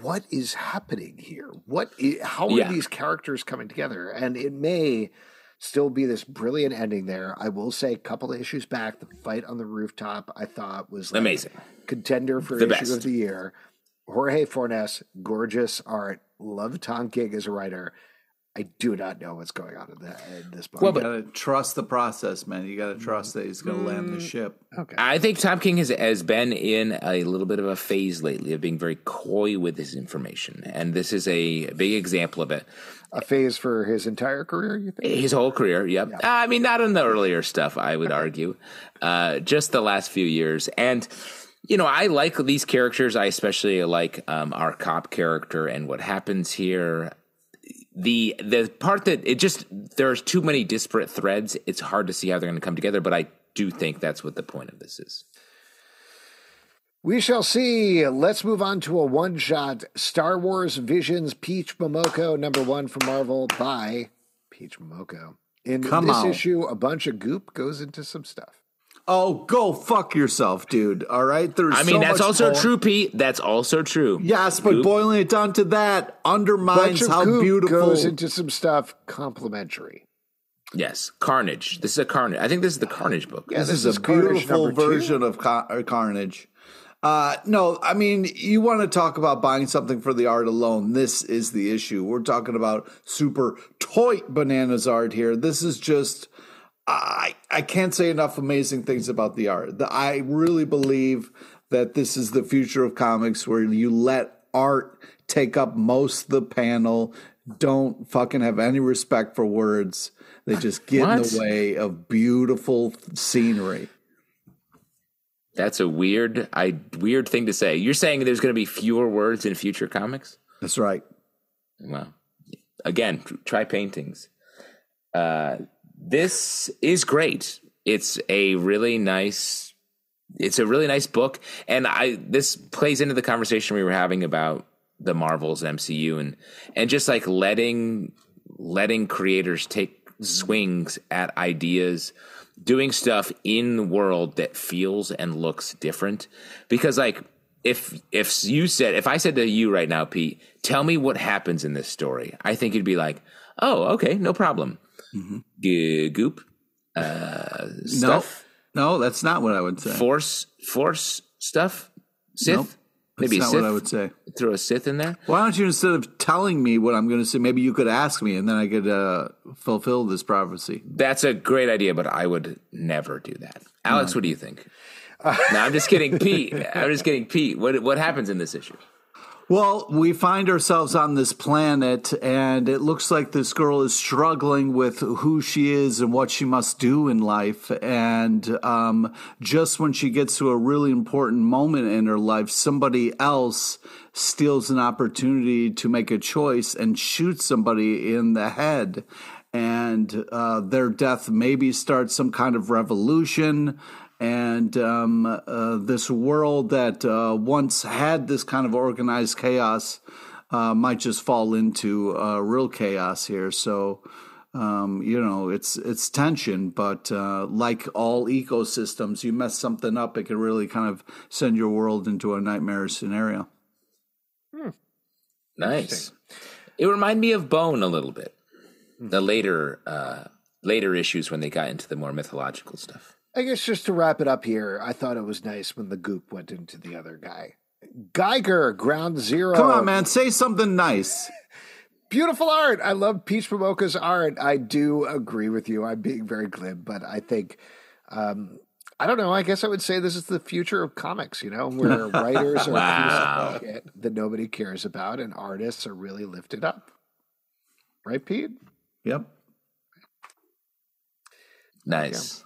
what is happening here? What how are Yeah. these characters coming together? And it may still be this brilliant ending there. I will say, a couple of issues back, the fight on the rooftop, I thought was like Amazing. contender for The issue best. of the year. Jorge Fornes, gorgeous art. Love Tom King as a writer. I do not know what's going on in, the, in this book. Well, You but- gotta trust the process, man. You gotta trust that he's gonna land the ship. okay, I think Tom King has, has been in a little bit of a phase lately of being very coy with his information. And this is a big example of it. a phase for his entire career. You think? His whole career, yep. I mean, not in the earlier stuff, I would argue. Uh, just the last few years. And, you know, I like these characters. I especially like um, our cop character and what happens here. The the part that it just there's too many disparate threads. It's hard to see how they're going to come together, but I do think that's what the point of this is. We shall see. Let's move on to a one shot Star Wars Visions Peach Momoko, number one from Marvel by Peach Momoko. In Come this on. issue, a bunch of goop goes into some stuff. Oh, go fuck yourself, dude. All right. There's. I mean, so that's also more. true, Pete. That's also true. Yes, but Goop. boiling it down to that Bunch undermines of how beautiful. goes into some stuff complimentary. Yes, Carnage. This is a Carnage. I think this is the Carnage book. Yeah, this, this is, is a Carnage beautiful number two. version of Car- uh, Carnage. Uh, no, I mean, you want to talk about buying something for the art alone. This is the issue. We're talking about super toy bananas art here. This is just, I, I can't say enough amazing things about the art. The, I really believe that this is the future of comics where you let art take up most of the panel. Don't fucking have any respect for words. They just get in the way of beautiful scenery. That's a weird, I weird thing to say. You're saying there's going to be fewer words in future comics? That's right. Well, again, try paintings. Uh, this is great. It's a really nice. It's a really nice book, and I this plays into the conversation we were having about the Marvels MCU and and just like letting letting creators take swings at ideas doing stuff in the world that feels and looks different because like if if you said if I said to you right now, Pete, tell me what happens in this story, I think you'd be like, oh, okay, no problem. G- goop, uh, No, stuff, no, that's not what I would say. force, force stuff, Sith. Nope. That's Maybe not Sith. what I would say. Throw a Sith in there. Why don't you, instead of telling me what I'm going to say, maybe you could ask me and then I could uh, fulfill this prophecy. That's a great idea, but I would never do that. Alex, what do you think? no, I'm just kidding, Pete. I'm just kidding, Pete. What what happens in this issue? Well, we find ourselves on this planet, and it looks like this girl is struggling with who she is and what she must do in life. And um, just when she gets to a really important moment in her life, somebody else steals an opportunity to make a choice and shoots somebody in the head. And uh, their death maybe starts some kind of revolution and um, uh, this world that uh, once had this kind of organized chaos uh, might just fall into uh, real chaos here. So, um, you know, it's it's tension, but uh, like all ecosystems, you mess something up, it can really kind of send your world into a nightmare scenario. Nice. It reminded me of Bone a little bit. The later uh, later issues when they got into the more mythological stuff. I guess just to wrap it up here, I thought it was nice when the goop went into the other guy. Geiger, Ground Zero. Come on, man, say something nice. Beautiful art. I love Peach Momoko's art. I do agree with you. I'm being very glib, but I think, um, I don't know. I guess I would say this is the future of comics, you know, where writers are Wow. a piece of shit that nobody cares about and artists are really lifted up. Right, Pete? Yep. Nice.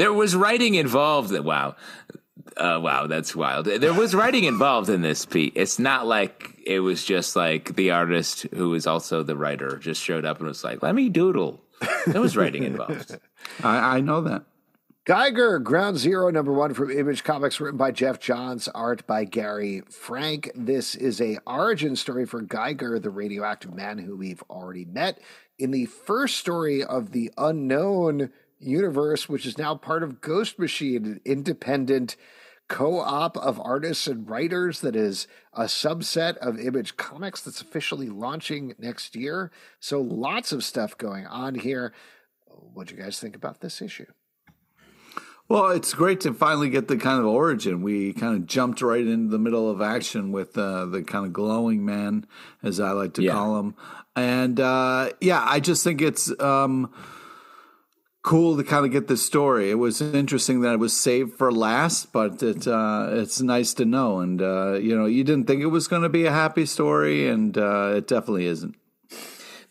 There was writing involved. Wow. Uh, wow, that's wild. There was writing involved in this, Pete. It's not like it was just like the artist who is also the writer just showed up and was like, let me doodle. There was writing involved. I, I know that. Geiger, Ground Zero, number one from Image Comics, written by Geoff Johns, art by Gary Frank. This is a origin story for Geiger, the radioactive man who we've already met in the first story of the unknown universe, which is now part of Ghost Machine, an independent co-op of artists and writers that is a subset of Image Comics that's officially launching next year. So lots of stuff going on here. What do you guys think about this issue? Well, it's great to finally get the kind of origin. We kind of jumped right into the middle of action with uh, the kind of glowing man, as I like to Yeah. call him. And uh, yeah, I just think it's um, cool to kind of get this story. It was interesting that it was saved for last, but it uh, it's nice to know. And uh, you know, you didn't think it was going to be a happy story, and uh, it definitely isn't.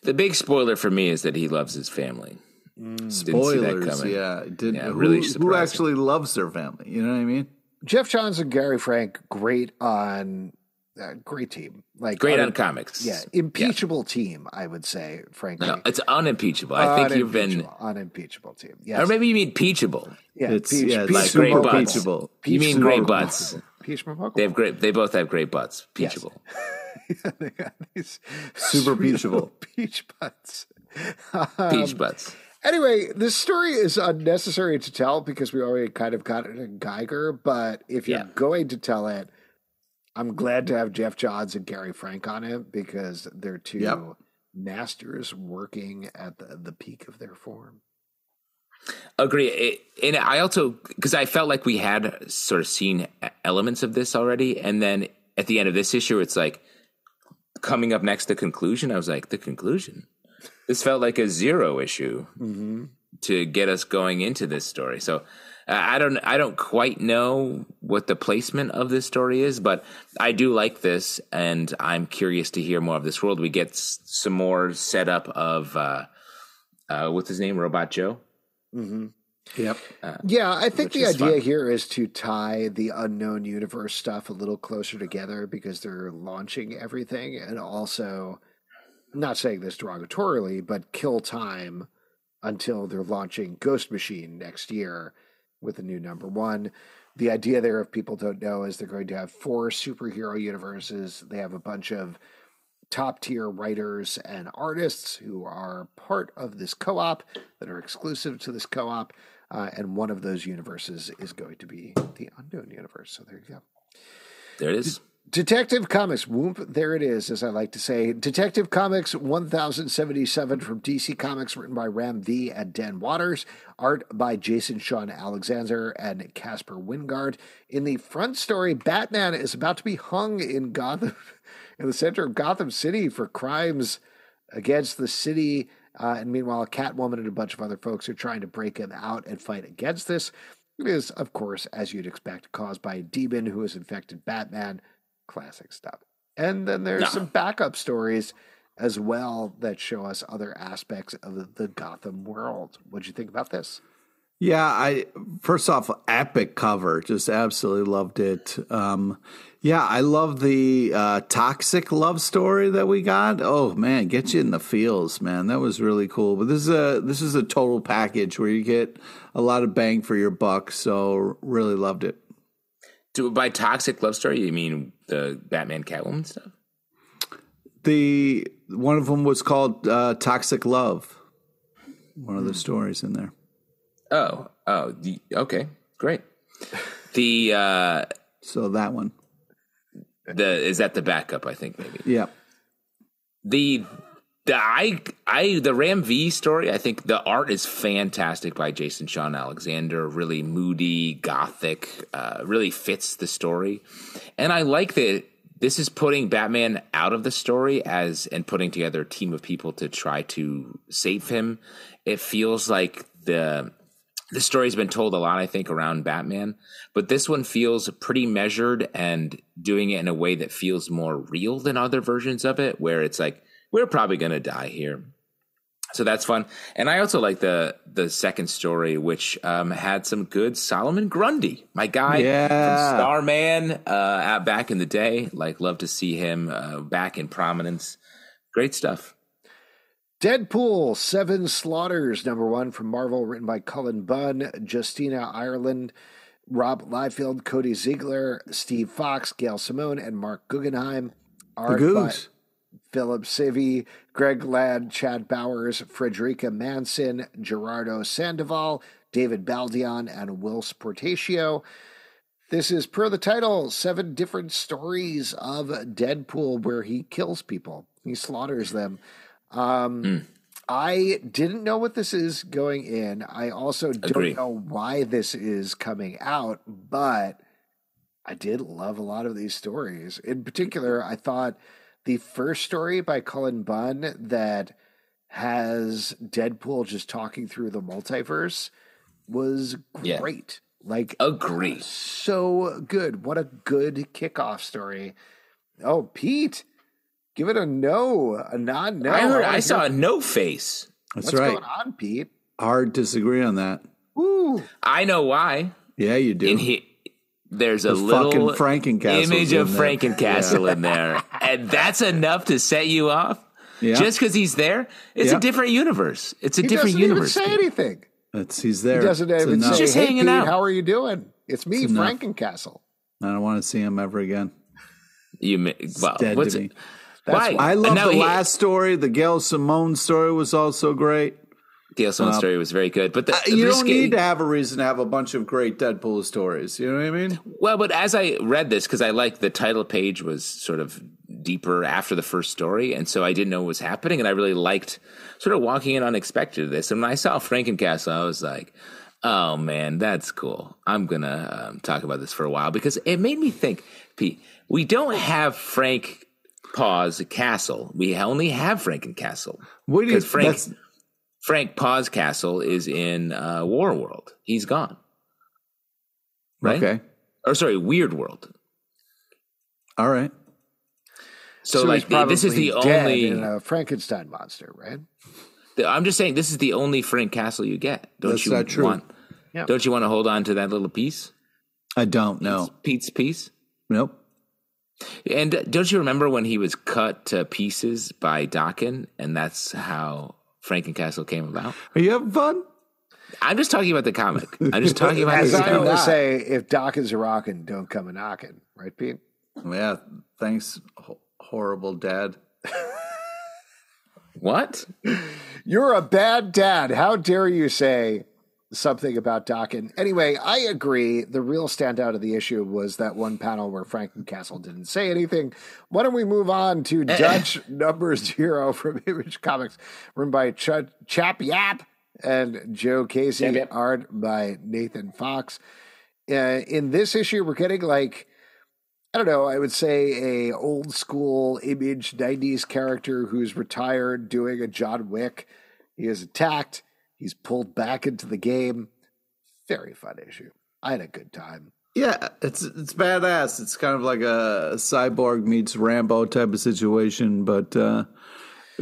The big spoiler for me is that he loves his family. Didn't see that Spoilers, yeah. Did, Yeah, who, really who surprising. actually loves their family? You know what I mean? Geoff Johns and Gary Frank, great on uh, great team. Like Great un- on comics. Yeah, impeachable team, I would say, frankly. No, it's unimpeachable. I think you've been, Unimpeachable- unimpeachable team. Yes. or maybe you mean peachable. yeah, It's Peach, yeah, Peach like it's great butts. peachable. You mean Peach great butts. Peach Momoko. They have great. They both have great butts. Yes. Peachable. they got these Super peachable. Peach butts. Peach butts. Anyway, this story is unnecessary to tell because we already kind of got it in Geiger. But if you're Yeah. going to tell it, I'm glad to have Geoff Johns and Gary Frank on it because they're two Yep. masters working at the, the peak of their form. Agree. It, and I also because I felt like we had sort of seen elements of this already, and then at the end of this issue, it's like coming up next the conclusion. I was like, the conclusion. This felt like a zero issue mm-hmm. to get us going into this story. So I don't I don't quite know what the placement of this story is, but I do like this, and I'm curious to hear more of this world. We get s- some more setup of uh, uh, what's his name, Robot Joe. Yep. Yeah, I think the idea fun. here is to tie the unknown universe stuff a little closer together because they're launching everything and also I'm not saying this derogatorily, but kill time until they're launching Ghost Machine next year with a new number one. The idea there, if people don't know, is they're going to have four superhero universes. They have a bunch of top tier writers and artists who are part of this co op that are exclusive to this co op. Uh, and one of those universes is going to be the unknown universe. So there you go. There it is. Detective Comics, whoop, there it is, as I like to say. Detective Comics 1077 from DC Comics, written by Ram V and Dan Watters, art by Jason Shawn Alexander and Caspar Wijngaard. In the front story, Batman is about to be hung in Gotham, in the center of Gotham City for crimes against the city. Uh, and meanwhile, Catwoman and a bunch of other folks are trying to break him out and fight against this. It is, of course, as you'd expect, caused by a demon who has infected Batman classic stuff. And then there's No. some backup stories as well that show us other aspects of the Gotham world. What'd you think about this? Yeah, I first off, epic cover, just absolutely loved it. Um, yeah, I love the uh, toxic love story that we got. Oh man, get you in the feels, man. That was really cool. But this is a this is a total package where you get a lot of bang for your buck. So really loved it. Do, by toxic love story, you mean the Batman Catwoman stuff? The one of them was called uh, Toxic Love. One of the stories in there. Oh, oh, the, okay, great. The uh, So that one, the is that the backup? I think maybe yeah. the the I I the Ram V story. I think the art is fantastic by Jason Shawn Alexander. Really moody, gothic. Uh, really fits the story, and I like that. This is putting Batman out of the story as and putting together a team of people to try to save him. It feels like the the story's been told a lot, I think, around Batman, but this one feels pretty measured and doing it in a way that feels more real than other versions of it, where it's like, we're probably going to die here. So that's fun. And I also like the the second story, which um, had some good Solomon Grundy, my guy Yeah. from Starman uh, out back in the day. Like, love to see him uh, back in prominence. Great stuff. Deadpool, Seven Slaughters, number one from Marvel, written by Cullen Bunn, Justina Ireland, Rob Liefeld, Cody Ziglar, Steve Foxe, Gail Simone, and Marc Guggenheim. The Art by Goose. Philip Sevy, Greg Ladd, Chad Bowers, Frederica Manson, Gerardo Sandoval, David Baldeón, and Will Sportatio. This is per the title, seven different stories of Deadpool where he kills people. He slaughters them. Um, I didn't know what this is going in. I also Agree. don't know why this is coming out, but I did love a lot of these stories. In particular, I thought the first story by Cullen Bunn that has Deadpool just talking through the multiverse was Yeah. great. Like Agree. so good. What a good kickoff story. Oh, Pete, give it a no, a non no. I heard. wanna I saw a no face. That's What's right. going on, Pete? Hard disagree on that. Ooh. I know why. Yeah, you do. in he, there's a little fucking Frankencastles image of in there. Frankencastle in there, and that's enough to set you off. Yeah. Just because he's there, it's Yeah. a different universe. It's a He different doesn't universe. even say dude. anything. It's, he's there. He doesn't It's even enough. say, Just "Hey, hanging Pete, out." how are you doing?" It's me, enough. Frankencastle. I don't want to see him ever again. You ma- well, dead what's to it? me. Why? I love the he- last story. The Gail Simone story was also great. Gail Simone's story was very good, but the, Uh, you don't need to have a reason to have a bunch of great Deadpool stories. You know what I mean? Well, but as I read this, because I like the title page was sort of deeper after the first story, and so I didn't know what was happening, and I really liked sort of walking in unexpected to this. And when I saw Frankencastle, I was like, "Oh man, that's cool." I'm gonna um, talk about this for a while because it made me think. Pete, we don't have Frank Paws Castle. We only have Frankencastle. What do you? Frank that's- Frank Paws Castle is in uh, War World. He's gone. Right? Okay. Or sorry, Weird World. All right. So, he's like this is the dead only. in a Frankenstein monster, right? the- I'm just saying this is the only Frank Castle you get. Don't That's you not true. want? Yeah. Don't you want to hold on to that little piece? I don't know. Pete's piece. Nope. And uh, don't you remember when he was cut to pieces by Daken, and that's how Frankencastle came about? Are you having fun? I'm just talking about the comic. I'm just talking about As the I comic. always say, if Doc is a rockin', don't come a knocking, right, Pete? Yeah. Thanks, ho- horrible dad. What? You're a bad dad. How dare you say something about Daken. Anyway, I agree. The real standout of the issue was that one panel where Frankencastle didn't say anything. Why don't we move on to Dutch number zero from Image Comics, written by Ch- Chap Yap and Joe Casey, Yep, yep. art by Nathan Fox. Uh, in this issue, we're getting like I don't know. I would say a old school image '90s character who's retired doing a John Wick. He is attacked. He's pulled back into the game. Very fun issue. I had a good time. Yeah, it's it's badass. It's kind of like a cyborg meets Rambo type of situation, but uh,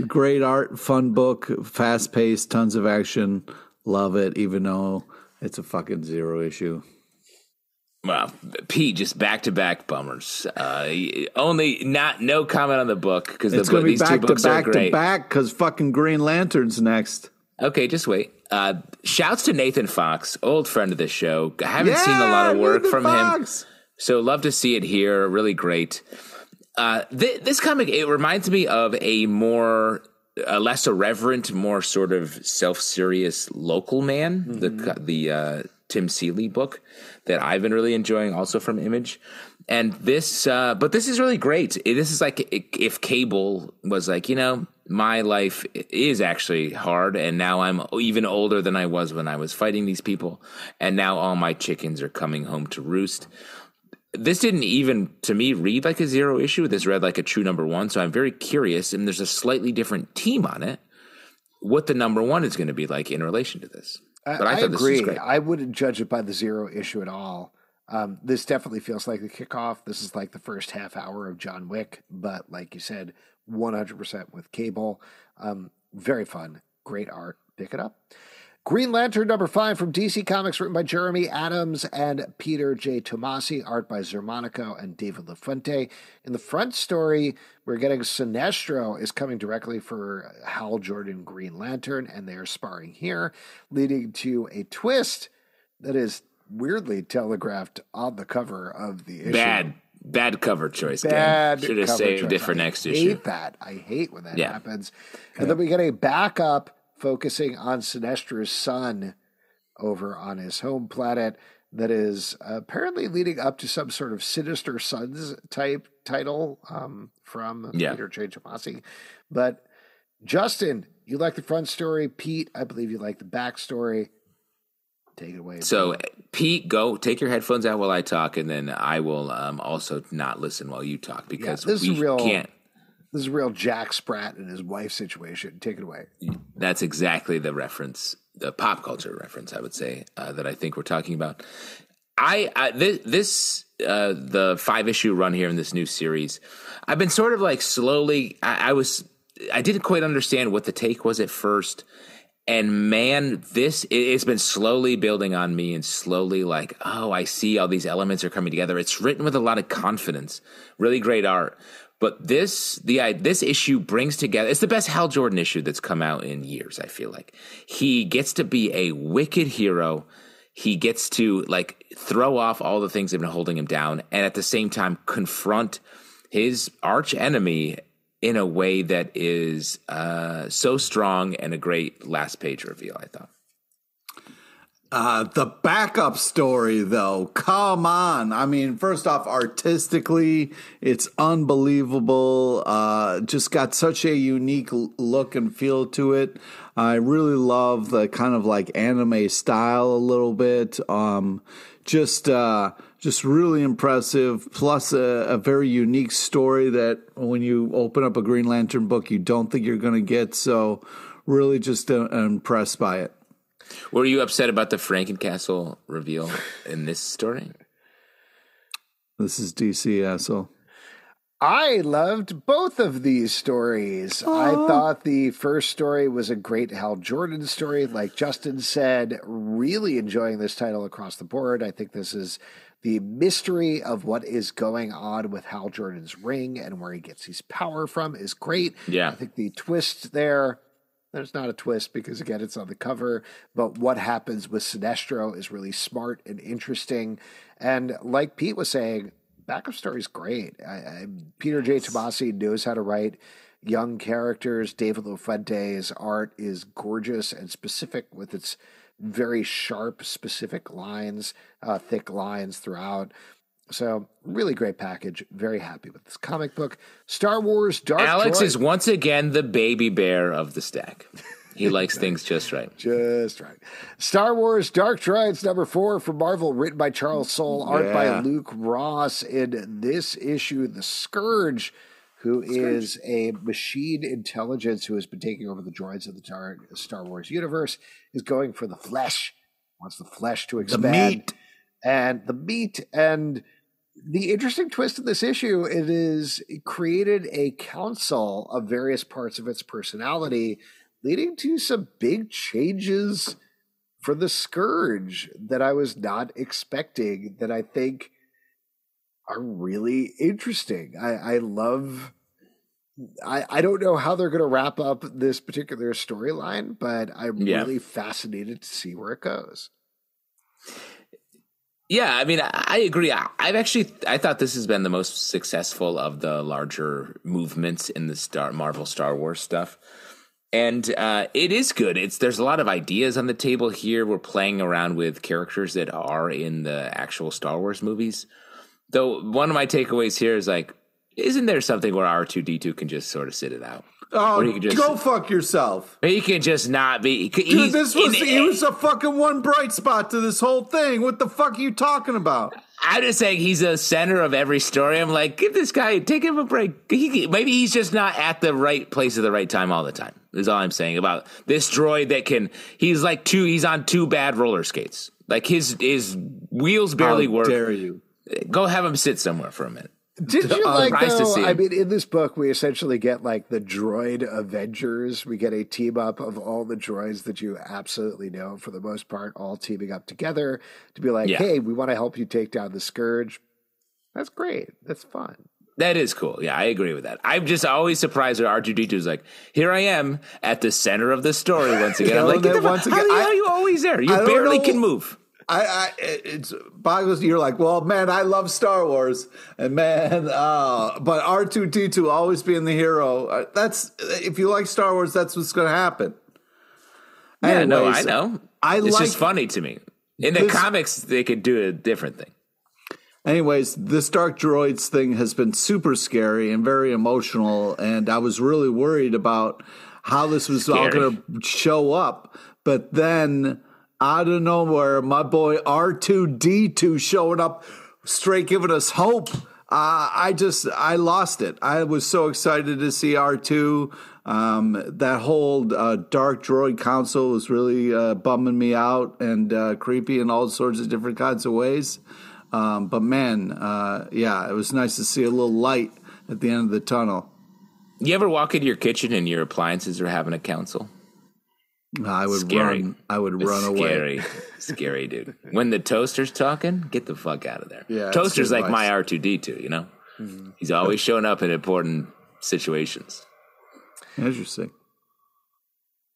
great art, fun book, fast paced, tons of action. Love it, even though it's a fucking zero issue. Well, Pete, just back to back bummers. Uh, only not no comment on the book because the It's going book, to be these two back to books are back to great. back because fucking Green Lantern's next. Okay, just wait. Uh, shouts to Nathan Fox, old friend of the show. I haven't seen a lot of work Nathan from him, so love to see it here. Really great. Uh, th- this comic it reminds me of a more, a less irreverent, more sort of self-serious local man. The co- the uh, Tim Seeley book that I've been really enjoying, also from Image. And this, uh, but this is really great. This is like if Cable was like, you know, my life is actually hard, and now I'm even older than I was when I was fighting these people, and now all my chickens are coming home to roost this didn't even to me read like a zero issue. This read like a true number one. So I'm very curious, and there's a slightly different team on it. What the number one is going to be like in relation to this? I, But I I was agree. I wouldn't judge it by the zero issue at all. Um, this definitely feels like the kickoff. This is like the first half hour of John Wick, but like you said, 100% with cable. Um, very fun. Great art. Pick it up. Green Lantern number five from DC Comics, written by Jeremy Adams and Peter J. Tomasi, art by Xermanico and David LaFuente. In the front story, we're getting Sinestro is coming directly for Hal Jordan Green Lantern, and they are sparring here, leading to a twist that is weirdly telegraphed on the cover of the issue. Bad, bad cover choice. Bad. Should have saved choice. it for I next hate issue. that. I hate when that Yeah. happens. And then we get a backup focusing on Sinestro's son over on his home planet that is apparently leading up to some sort of Sinister Sons type title um, from Yeah. Peter J. Tomasi. But Justin, you like the front story. Pete, I believe you like the backstory. Take it away. So, Pete, go take your headphones out while I talk, and then I will um, also not listen while you talk because this is we real- can't. this is real Jack Spratt and his wife situation. Take it away. That's exactly the reference, the pop culture reference, I would say, uh, that I think we're talking about. I, I this, this uh, the five issue run here in this new series, I've been sort of like slowly. I, I was, I didn't quite understand what the take was at first, and man, this it, it's been slowly building on me, and slowly like, oh, I see all these elements are coming together. It's written with a lot of confidence, really great art. But this the this issue brings together. It's the best Hal Jordan issue that's come out in years. I feel like he gets to be a wicked hero. He gets to like throw off all the things that have been holding him down, and at the same time confront his arch enemy in a way that is uh, so strong and a great last page reveal. I thought. Uh, the backup story, though, come on. I mean, first off, artistically, it's unbelievable. Uh, just got such a unique look and feel to it. I really love the kind of like anime style a little bit. Um, just, uh, just really impressive. Plus, a, a very unique story that when you open up a Green Lantern book, you don't think you're going to get. So, really, just uh, impressed by it. Were you upset about the Frankencastle reveal in this story? This is DC asshole. I loved both of these stories. I thought the first story was a great Hal Jordan story. Like Justin said, really enjoying this title across the board. I think this is the mystery of what is going on with Hal Jordan's ring and where he gets his power from is great. Yeah. I think the twist there, there's not a twist because again it's on the cover, but what happens with Sinestro is really smart and interesting. And like Pete was saying, backup story is great. I, I, Peter J. Tomasi knows how to write young characters. David LaFuente's art is gorgeous and specific with its very sharp, specific lines, uh, thick lines throughout. So, really great package. Very happy with this comic book. Star Wars Dark Alex Droid- is once again the baby bear of the stack. He likes things just right. Just right. Star Wars Dark Droids number four from Marvel, written by Charles Soule, art by Luke Ross. In this issue, the Scourge, who is a machine intelligence who has been taking over the droids of the Tar- Star Wars universe, is going for the flesh. Wants the flesh to The expand. meat. And the meat. And the interesting twist of this issue it is it created a council of various parts of its personality leading to some big changes for the scourge that i was not expecting that i think are really interesting i, I love I, I don't know how they're going to wrap up this particular storyline, but I'm Yeah. really fascinated to see where it goes. Yeah, I mean, I, agree. I, I've actually, I thought this has been the most successful of the larger movements in the Star Marvel Star Wars stuff, and uh, it is good. It's there's a lot of ideas on the table here. We're playing around with characters that are in the actual Star Wars movies. Though one of my takeaways here is like, isn't there something where R two D two can just sort of sit it out? Oh, you could just- go fuck yourself. He can just not be. he- Dude, this was in- he was a fucking one bright spot to this whole thing. What the fuck are you talking about? I'm just saying he's a center of every story. I'm like, give this guy, take him a break. He, maybe he's just not at the right place at the right time all the time. Is all I'm saying about this droid that can. He's like two. He's on two bad roller skates. Like his his wheels barely How work. dare you? Go have him sit somewhere for a minute. Did you like though? see I mean, in this book, we essentially get like the droid Avengers. We get a team up of all the droids that you absolutely know, for the most part, all teaming up together to be like, Yeah. "Hey, we want to help you take down the scourge." That's great. That's fun. That is cool. Yeah, I agree with that. I'm just always surprised that R2D2 is like, here I am at the center of the story once again. I'm like, get then the, once how again, I- hell are you always there? You barely know- can move. I, I it's boggles. You're like, well, man, I love Star Wars, and man, uh, but R two D two always being the hero. Uh, that's if you like Star Wars, that's what's going to happen. Yeah, no, I know. I it's like just funny to me. In the This- comics, they could do a different thing. Anyways, this Dark Droids thing has been super scary and very emotional, and I was really worried about how this was all going to show up. But then, out of nowhere, my boy R2D2 showing up, straight giving us hope. Uh, I just, I lost it. I was so excited to see R2. Um, that whole uh, Dark Droid Council was really uh, bumming me out and uh, creepy in all sorts of different kinds of ways. Um, but man, uh, yeah, it was nice to see a little light at the end of the tunnel. You ever walk into your kitchen and your appliances are having a council? I would Scary. run. I would It's run away. scary, scary, dude. When the toaster's talking, get the fuck out of there. Yeah, toaster's like my. R two D two. You know, mm-hmm. he's always showing up in important situations. Interesting.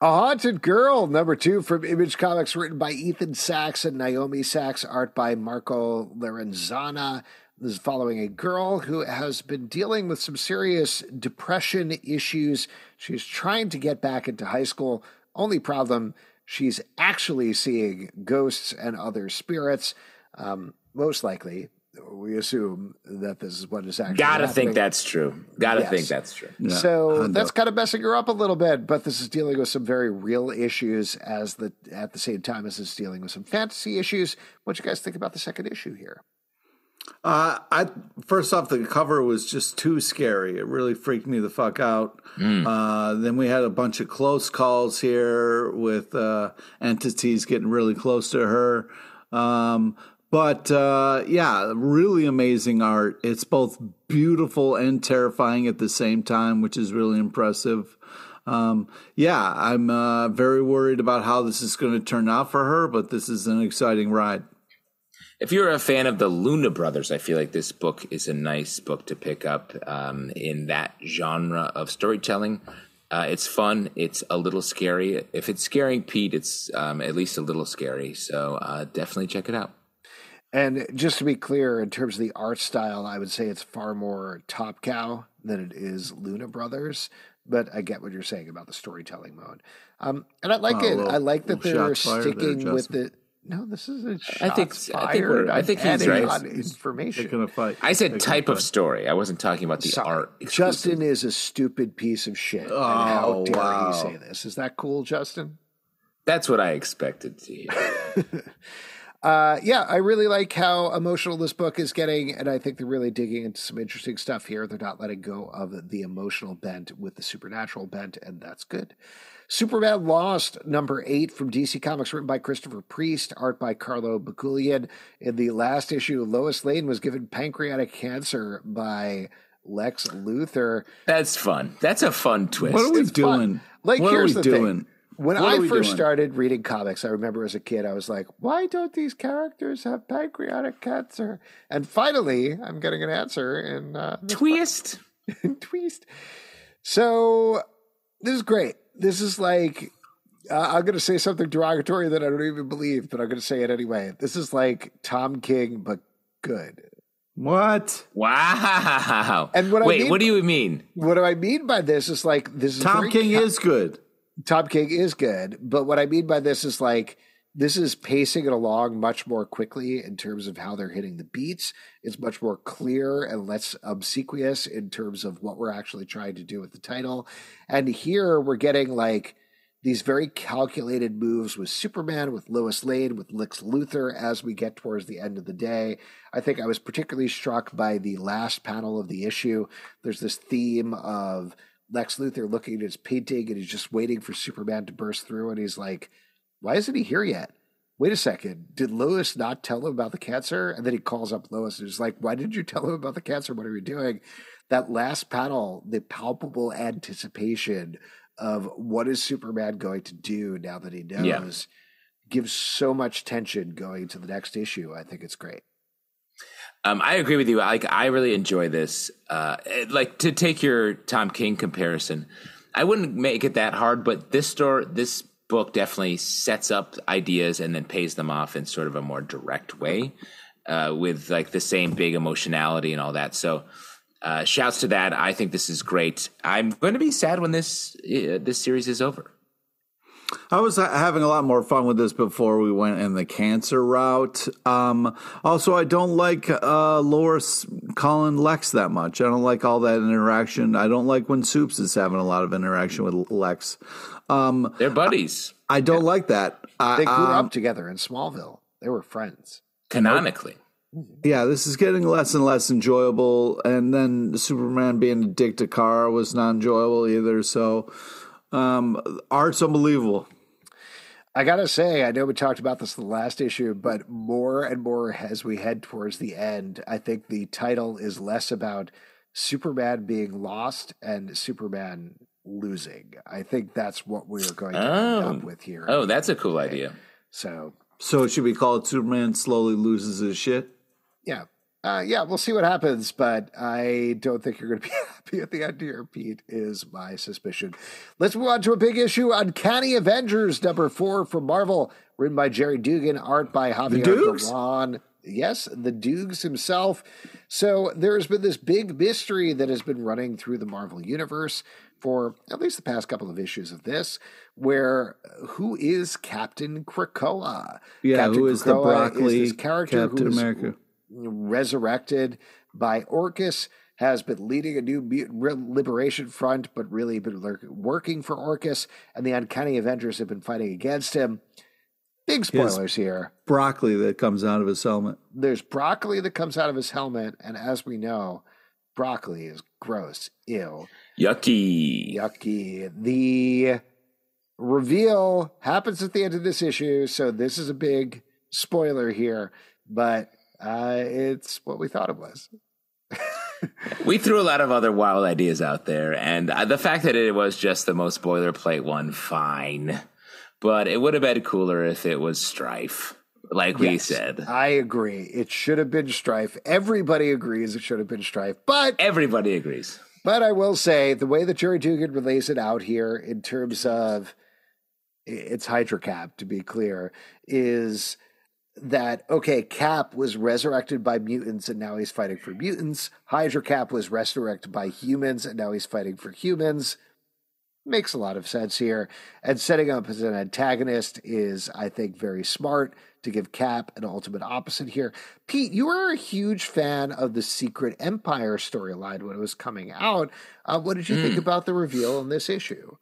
A Haunted Girl, number two from Image Comics, written by Ethan Sachs and Naomi Sachs, art by Marco Lorenzana. This is following a girl who has been dealing with some serious depression issues. She's trying to get back into high school. Only problem, she's actually seeing ghosts and other spirits. Um, most likely, we assume that this is what is actually Gotta happening. think that's true. Gotta Yes. think that's true. Yeah, So hundo. that's kind of messing her up a little bit, but this is dealing with some very real issues as the at the same time as it's dealing with some fantasy issues. What you guys think about the second issue here? Uh, I first off, the cover was just too scary. It really freaked me the fuck out. Uh, then we had a bunch of close calls here with uh, entities getting really close to her. Um, but uh, yeah, really amazing art. It's both beautiful and terrifying at the same time, which is really impressive. Um, yeah, I'm uh, very worried about how this is going to turn out for her, but this is an exciting ride. If you're a fan of the Luna Brothers, I feel like this book is a nice book to pick up um, in that genre of storytelling. Uh, it's fun. It's a little scary. If it's scaring Pete, it's um, at least a little scary. So uh, definitely check it out. And just to be clear, in terms of the art style, I would say it's far more Top Cow than it is Luna Brothers. but I get what you're saying about the storytelling mode. Um, and I like Oh, it. little- I like that they're shots fired there, sticking with Justin. it. No, this is a shots I think- I think we're- I think he's right. on information. Picking a fight. I said Picking a type of story. I wasn't talking about the Sorry. art. Justin is a stupid piece of shit. and how Oh, dare wow. he say this? Is that cool, Justin? That's what I expected to hear. Uh, yeah, I really like how emotional this book is getting, and I think they're really digging into some interesting stuff here. They're not letting go of the emotional bent with the supernatural bent, and that's good. Superman Lost, number eight from DC Comics, written by Christopher Priest, art by Carlo Pagulayan. In the last issue, Lois Lane was given pancreatic cancer by Lex Luthor. That's fun. That's a fun twist. What are we It's fun. doing? Like, what are here's we the doing? thing. When What I first doing? started reading comics, I remember as a kid, I was like, why don't these characters have pancreatic cancer? And finally, I'm getting an answer in, uh, this twist? So, this is great. This is like, uh, I'm going to say something derogatory that I don't even believe, but I'm going to say it anyway. This is like Tom King, but good. What? Wow. And what I Wait, mean- what do you mean? What do I mean by this is like, this is Tom King ca- is good. Tom King is good, but what I mean by this is like this is pacing it along much more quickly in terms of how they're hitting the beats. It's much more clear and less obsequious in terms of what we're actually trying to do with the title. And here we're getting like these very calculated moves with Superman, with Lois Lane, with Lex Luthor as we get towards the end of the day. I think I was particularly struck by the last panel of the issue. There's this theme of Lex Luthor looking at his painting and he's just waiting for Superman to burst through and he's like, Why isn't he here yet? Wait a second. Did Lois not tell him about the cancer? And then he calls up Lois and is like, Why didn't you tell him about the cancer? What are you doing? That last panel, the palpable anticipation of what is Superman going to do now that he knows Yeah. gives so much tension going to the next issue. I think it's great. Um, I agree with you. Like, I really enjoy this. Uh, like to take your Tom King comparison, I wouldn't make it that hard, but this store, this book definitely sets up ideas and then pays them off in sort of a more direct way, uh, with like the same big emotionality and all that. So, uh, shouts to that. I think this is great. I'm going to be sad when this uh, this series is over. I was having a lot more fun with this before we went in the cancer route. Um, also, I don't like uh, Lois calling Lex that much. I don't like all that interaction. I don't like when Soups is having a lot of interaction with Lex. Um, They're buddies I don't like that. They grew um, up together in Smallville. They were friends. canonically. yeah, this is getting less and less enjoyable. And then Superman being a dick to Kara was not enjoyable either. So, um, art's unbelievable. I gotta say, I know we talked about this in the last issue, but more and more as we head towards the end, I think the title is less about Superman being lost and Superman losing. I think that's what we're going to end Oh. up with here. Oh, that's a cool idea. So So, should we call it Superman slowly loses his shit? yeah. Uh, yeah, we'll see what happens, but I don't think you're going to be happy at the end here, Pete, is my suspicion. Let's move on to a big issue Uncanny Avengers, number four from Marvel, written by Gerry Duggan, art by Javier Dukes? Yes, the Dukes himself. So there's been this big mystery that has been running through the Marvel Universe for at least the past couple of issues of this, where who is Captain Krakoa? Yeah, Captain who is the Krakoa broccoli this character Captain America? Resurrected by Orchis, has been leading a new liberation front, but really been working for Orchis, and the Uncanny Avengers have been fighting against him. Big spoilers here. Broccoli that comes out of his helmet. There's broccoli that comes out of his helmet, and as we know, broccoli is gross, ew, Yucky. yucky. The reveal happens at the end of this issue, so this is a big spoiler here, but uh, it's what we thought it was. We threw a lot of other wild ideas out there, and uh, the fact that it was just the most boilerplate one, fine. But it would have been cooler if it was Strife, like we said. I agree. It should have been Strife. Everybody agrees it should have been Strife. But Everybody agrees. but I will say the way that Gerry Duggan relays it out here in terms of it's Hydra Cap, to be clear, is that okay, Cap was resurrected by mutants and now he's fighting for mutants. Hydra Cap was resurrected by humans and now he's fighting for humans. makes a lot of sense here. And setting up as an antagonist is, I think, very smart to give Cap an ultimate opposite here. Pete, you were a huge fan of the Secret Empire storyline when it was coming out. Uh, what did you mm. think about the reveal in this issue?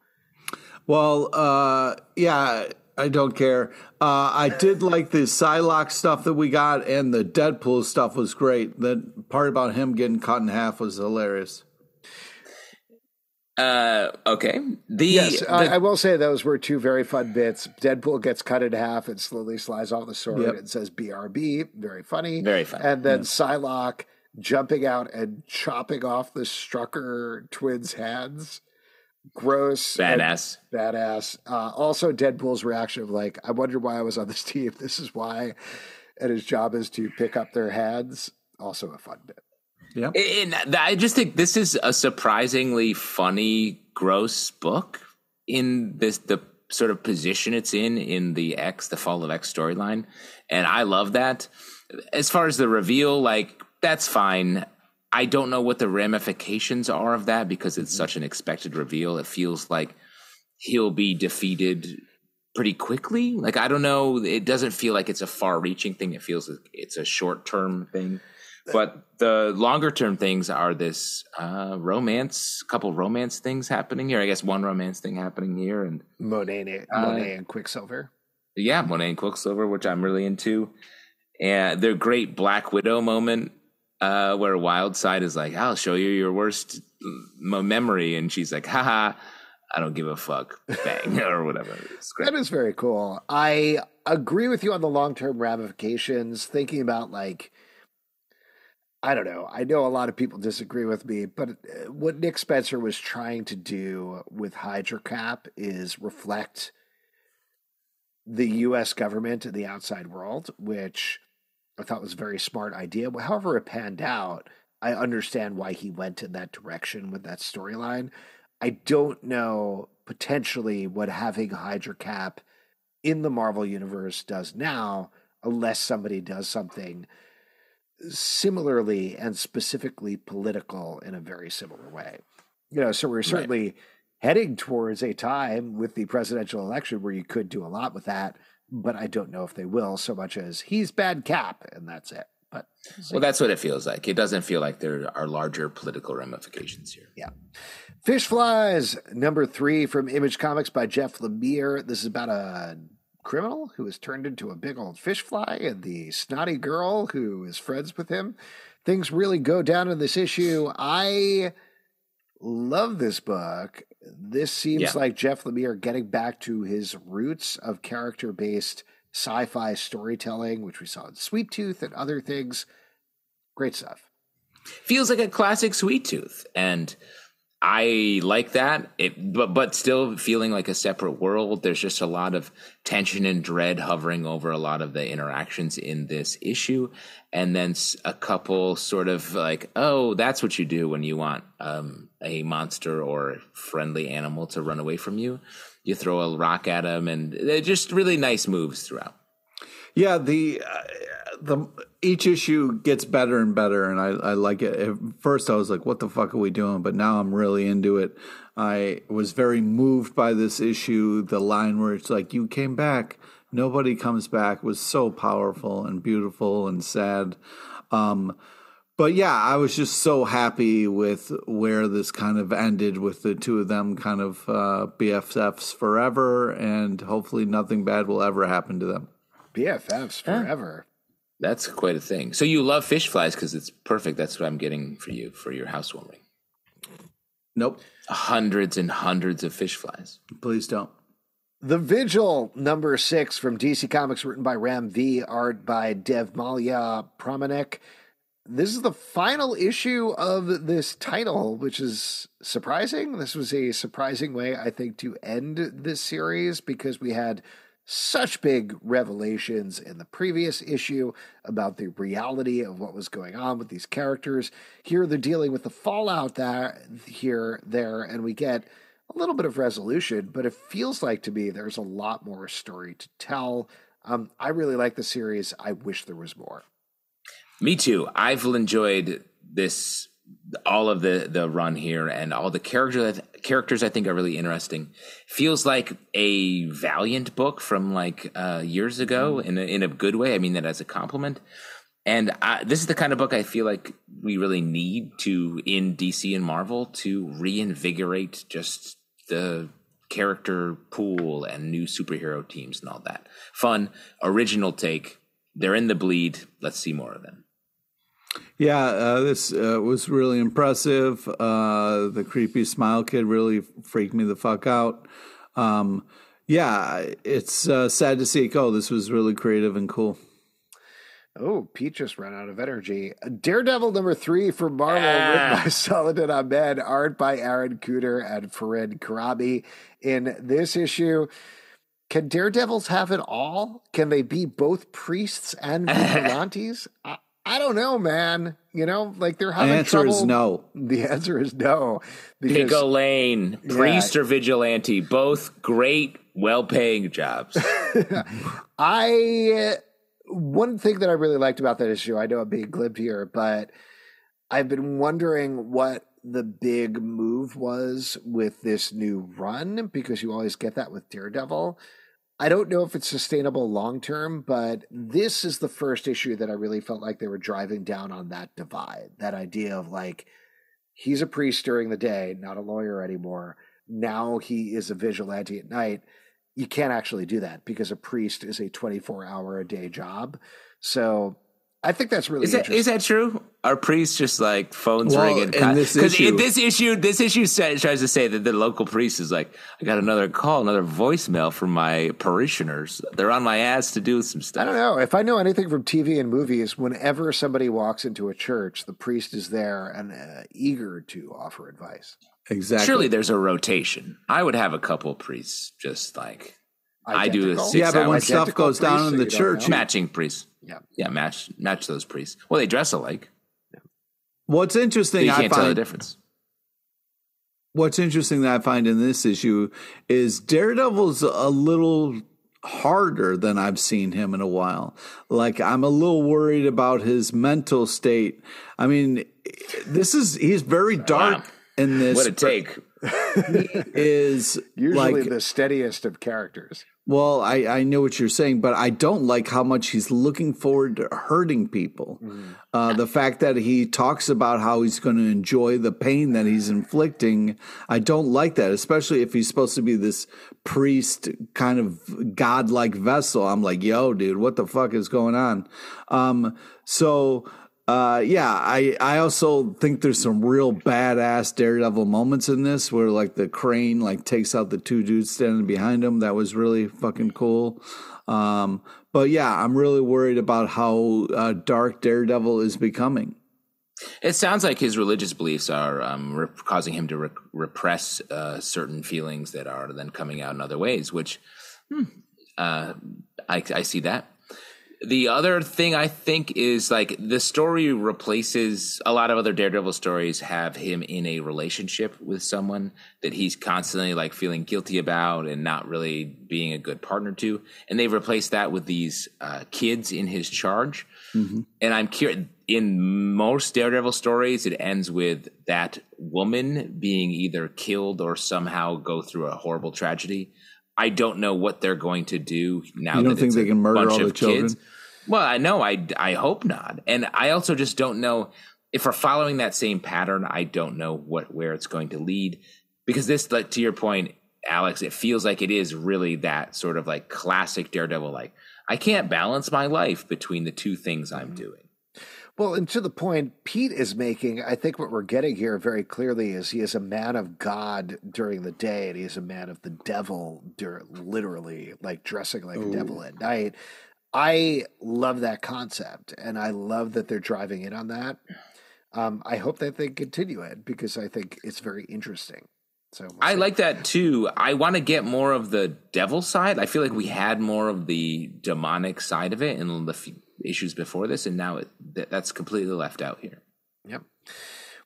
Well, uh, yeah, I don't care. Uh, I did like the Psylocke stuff that we got, and the Deadpool stuff was great. The part about him getting cut in half was hilarious. Uh, okay. The, yes, the, I, I, will say those were two very fun bits. Deadpool gets cut in half and slowly slides off the sword yep. and says "BRB," very funny, very funny. And then yeah. Psylocke jumping out and chopping off the Strucker twins' hands. Gross, badass, badass. Uh, also, Deadpool's reaction of like, "I wonder why I was on this team. This is why," and his job is to pick up their heads. Also, a fun bit. Yeah. And I just think this is a surprisingly funny, gross book in this the sort of position it's in in the X, the Fall of X storyline. And I love that. As far as the reveal, like that's fine. I don't know what the ramifications are of that because it's such an expected reveal. It feels like he'll be defeated pretty quickly. Like I don't know, it doesn't feel like it's a far-reaching thing. It feels like it's a short-term thing but the longer term things are this uh, romance, couple romance things happening here. I guess one romance thing happening here, and Monet, uh, Monet and Quicksilver. Yeah, Monet and Quicksilver, which I'm really into, and their great Black Widow moment uh, where Wildside is like, "I'll show you your worst memory," and she's like, "Haha." I don't give a fuck, bang, or whatever. That is very cool. I agree with you on the long term ramifications. Thinking about like I don't know. I know a lot of people disagree with me, but uh, what Nick Spencer was trying to do with Hydra Cap is reflect the U.S. government and the outside world, which I thought was a very smart idea. However, it panned out. I understand why he went in that direction with that storyline. I don't know potentially what having Hydra Cap in the Marvel universe does now, unless somebody does something similarly and specifically political in a very similar way. You know, so we're certainly right. heading towards a time with the presidential election where you could do a lot with that, but I don't know if they will so much as he's bad cap and that's it. But well, that's what it feels like. It doesn't feel like there are larger political ramifications here. Yeah. Fish Flies, number three from Image Comics by Jeff Lemire. This is about a criminal who is turned into a big old fish fly and the snotty girl who is friends with him. Things really go down in this issue. I love this book. This seems yeah. like Jeff Lemire getting back to his roots of character based sci fi storytelling, which we saw in Sweet Tooth and other things. Great stuff. Feels like a classic Sweet Tooth. And I like that. It, but but still feeling like a separate world. There's just a lot of tension and dread hovering over a lot of the interactions in this issue, and then a couple sort of like, oh, that's what you do when you want um, a monster or friendly animal to run away from you. You throw a rock at them, and they're just really nice moves throughout. Yeah, the uh, the each issue gets better and better, and I, I like it. At first, I was like, "What the fuck are we doing?" But now I'm really into it. I was very moved by this issue. The line where it's like, "You came back, nobody comes back," was so powerful and beautiful and sad. Um, but yeah, I was just so happy with where this kind of ended with the two of them kind of uh, BFFs forever, and hopefully nothing bad will ever happen to them. BFFs forever. That's quite a thing. So you love fish flies because it's perfect. That's what I'm getting for you for your housewarming. Nope. Hundreds and hundreds of fish flies. Please don't. The Vigil, number six from DC Comics, written by Ram V, art by Devmalya Pramanik. This is the final issue of this title, which is surprising. This was a surprising way, I think, to end this series because we had such big revelations in the previous issue about the reality of what was going on with these characters. Here they're dealing with the fallout there, here, there, and we get a little bit of resolution, but it feels like to me there's a lot more story to tell. Um, I really like the series. I wish there was more. Me too. I've enjoyed this all of the the run here and all the characters characters I think are really interesting. Feels like a Valiant book from like uh, years ago mm. in a, in a good way. I mean that as a compliment. And I, this is the kind of book I feel like we really need to in DC and Marvel to reinvigorate just the character pool and new superhero teams and all that. Fun, original take. They're in the bleed. Let's see more of them. Yeah, uh, this uh, was really impressive. Uh, the creepy smile kid really freaked me the fuck out. Um, yeah, it's uh, sad to see. Oh, this was really creative and cool. Oh, Pete just ran out of energy. Daredevil number three for Marvel, ah. written by Saladin Ahmed, art by Aaron Kuder and Farid Karami. In this issue, can daredevils have it all? Can they be both priests and vigilantes? I, I, don't know, man. You know, like they're having the answer trouble. is no. The answer is no. Because, Pick a lane, priest yeah. or vigilante, both great, well-paying jobs. I uh, one thing that I really liked about that issue, I know I'm being glib here, but I've been wondering what the big move was with this new run because you always get that with Daredevil. I don't know if it's sustainable long term, but this is the first issue that I really felt like they were driving down on that divide. That idea of like, he's a priest during the day, not a lawyer anymore. Now he is a vigilante at night you can't actually do that because a priest is a 24 hour a day job. So I think that's really is that is that true? Are priests just like phones well, ringing? Because this, issue, this issue, this issue says, tries to say that the local priest is like, I got another call, another voicemail from my parishioners. They're on my ass to do some stuff. I don't know if I know anything from TV and movies. Whenever somebody walks into a church, the priest is there and uh, eager to offer advice. Exactly. Surely there's a rotation. I would have a couple priests just like Identical? I do. The yeah, but when stuff goes down in the church, matching priests. Yeah, yeah, match match those priests. Well, they dress alike. Yeah. What's interesting, you can't I tell the difference. What's interesting that I find in this issue is Daredevil's a little harder than I've seen him in a while. Like I'm a little worried about his mental state. I mean, this is he's very dark wow. in this. What a take! Is usually like, the steadiest of characters. Well, I, I know what you're saying, but I don't like how much he's looking forward to hurting people. Mm. Uh, the fact that he talks about how he's going to enjoy the pain that he's inflicting, I don't like that, especially if he's supposed to be this priest kind of godlike vessel. I'm like, yo, dude, what the fuck is going on? Um, so uh, yeah, I, I also think there's some real badass Daredevil moments in this where like the crane like takes out the two dudes standing behind him. That was really fucking cool. Um, but yeah, I'm really worried about how uh, dark Daredevil is becoming. It sounds like his religious beliefs are um, causing him to re- repress uh, certain feelings that are then coming out in other ways, which hmm, uh, I, I see that. The other thing I think is like the story replaces a lot of other Daredevil stories have him in a relationship with someone that he's constantly like feeling guilty about and not really being a good partner to. And they've replaced that with these uh, kids in his charge. Mm-hmm. And I'm curious, in most Daredevil stories, it ends with that woman being either killed or somehow go through a horrible tragedy. I don't know what they're going to do now. You don't think they can murder all the children? Kids. Well, I know. I I hope not, and I also just don't know if we're following that same pattern. I don't know what where it's going to lead because this, like to your point, Alex, it feels like it is really that sort of like classic Daredevil. Like I can't balance my life between the two things I'm mm-hmm. doing. Well, and to the point Pete is making, I think what we're getting here very clearly is he is a man of God during the day, and he is a man of the devil, literally, like dressing like Ooh. a devil at night. I love that concept, and I love that they're driving in on that. Um, I hope that they continue it because I think it's very interesting. So we'll I like that too. I want to get more of the devil side. I feel like we had more of the demonic side of it in the issues before this, and now it, that's completely left out here. Yep.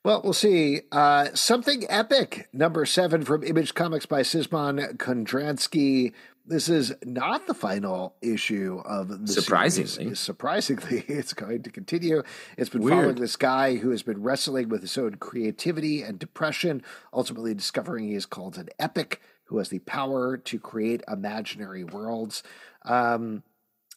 Well, we'll see. Uh, Something Epic, number seven from Image Comics by Szymon Kudranski, this is not the final issue of the surprisingly. Series. Surprisingly, it's going to continue. It's been Weird. following this guy who has been wrestling with his own creativity and depression, ultimately discovering he is called an epic who has the power to create imaginary worlds. Um,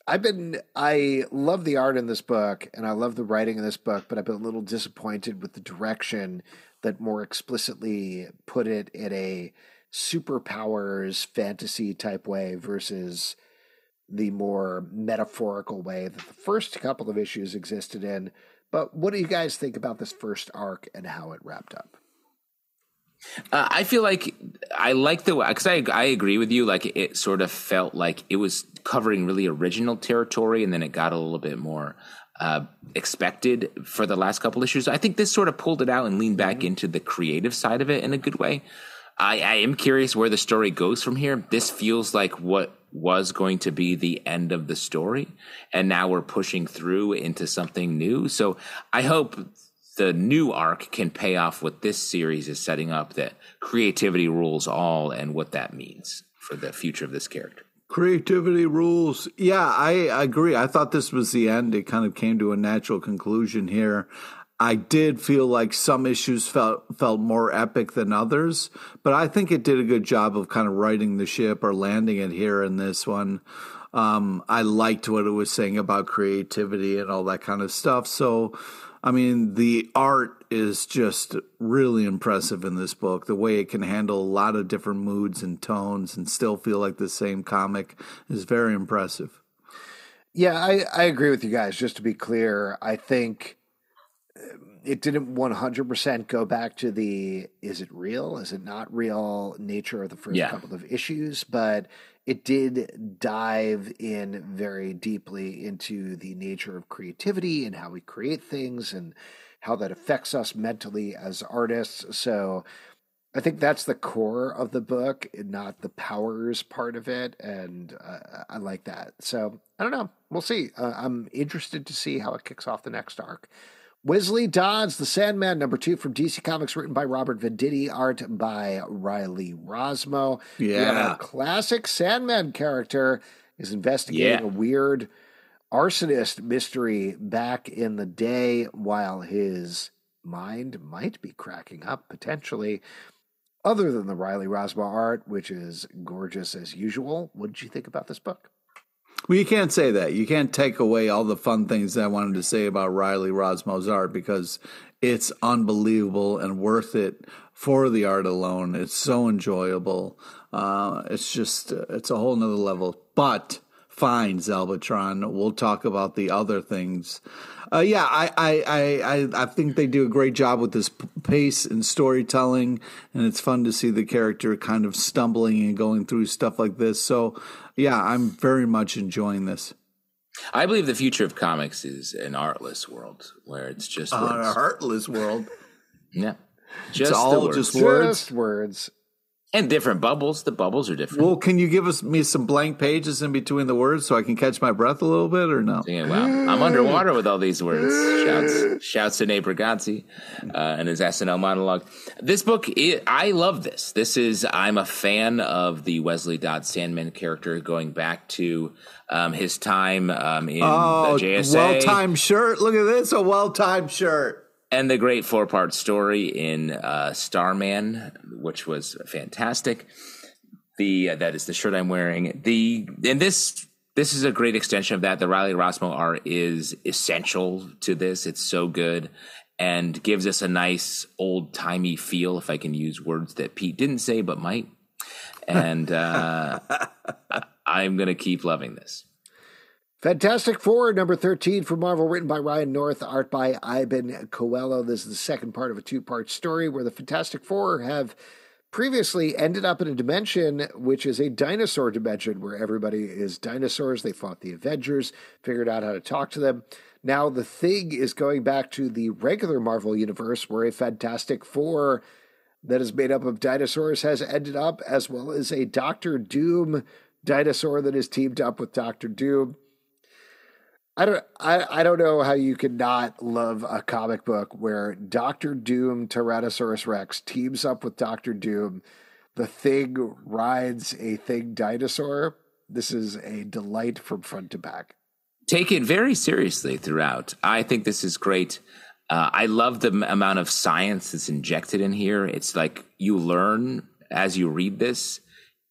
I've been I love the art in this book and I love the writing in this book, but I've been a little disappointed with the direction that more explicitly put it in a superpowers fantasy type way versus the more metaphorical way that the first couple of issues existed in. But what do you guys think about this first arc and how it wrapped up? Uh, I feel like I like the way because I I agree with you. Like it sort of felt like it was covering really original territory, and then it got a little bit more uh, expected for the last couple issues. I think this sort of pulled it out and leaned back into the creative side of it in a good way. I, I am curious where the story goes from here. This feels like what was going to be the end of the story, and now we're pushing through into something new. So I hope the new arc can pay off what this series is setting up that creativity rules all and what that means for the future of this character. Creativity rules. Yeah, I agree. I thought this was the end. It kind of came to a natural conclusion here. I did feel like some issues felt felt more epic than others, but I think it did a good job of kind of righting the ship or landing it here in this one. Um, I liked what it was saying about creativity and all that kind of stuff. So, I mean, the art is just really impressive in this book. The way it can handle a lot of different moods and tones and still feel like the same comic is very impressive. Yeah, I, I agree with you guys. Just to be clear, I think um, it didn't 100% go back to the is it real, is it not real nature of the first Yeah. couple of issues, but it did dive in very deeply into the nature of creativity and how we create things and how that affects us mentally as artists. So I think that's the core of the book, not the powers part of it, and uh, I like that. So I don't know. We'll see. Uh, I'm interested to see how it kicks off the next arc. Wesley Dodds, The Sandman, number two from DC Comics, written by Robert Venditti, art by Riley Rossmo. Yeah. classic Sandman character is investigating Yeah. a weird arsonist mystery back in the day while his mind might be cracking up potentially. Other than the Riley Rossmo art, which is gorgeous as usual, what did you think about this book? Well, you can't say that. You can't take away all the fun things that I wanted to say about Riley Rossmo's art because it's unbelievable and worth it for the art alone. It's so enjoyable. Uh, it's just, it's a whole nother level. But fine, Zalbatron. We'll talk about the other things. Uh, yeah, I, I, I, I, I think they do a great job with this p- pace and storytelling, and it's fun to see the character kind of stumbling and going through stuff like this. So, yeah, I'm very much enjoying this. I believe the future of comics is an artless world where it's just On a words. heartless world, yeah, just all words. just Words? Just words. And different bubbles. The bubbles are different. well, can you give us me some blank pages in between the words so I can catch my breath a little bit, or no? Yeah, wow, I'm underwater with all these words. Shouts, shouts to Nate Bargatze uh, and his SNL monologue. This book, i I love this. This is I'm a fan of the Wesley Dodd Sandman character, going back to um, his time um, in Oh, the JSA well timed shirt. Look at this, a well timed shirt. And the great four part story in uh, Starman, which was fantastic. The uh, that is the shirt I'm wearing. The and this this is a great extension of that. The Riley Rossmo art is essential to this. It's so good and gives us a nice old timey feel. If I can use words that Pete didn't say but might, and uh, I'm gonna keep loving this. Fantastic Four, number 13 from Marvel, written by Ryan North, art by Iban Coello. This is the second part of a two part story where the Fantastic Four have previously ended up in a dimension which is a dinosaur dimension where everybody is dinosaurs. They fought the Avengers, figured out how to talk to them. Now the thing is going back to the regular Marvel universe where a Fantastic Four that is made up of dinosaurs has ended up, as well as a Doctor Doom dinosaur that is teamed up with Doctor Doom. I don't I, I don't know how you could not love a comic book where Doctor Doom Tyrannosaurus Rex teams up with Doctor Doom. the thing rides a thing dinosaur. This is a delight from front to back. Take it very seriously throughout. I think this is great. Uh, I love the m- amount of science that's injected in here. It's like you learn as you read this,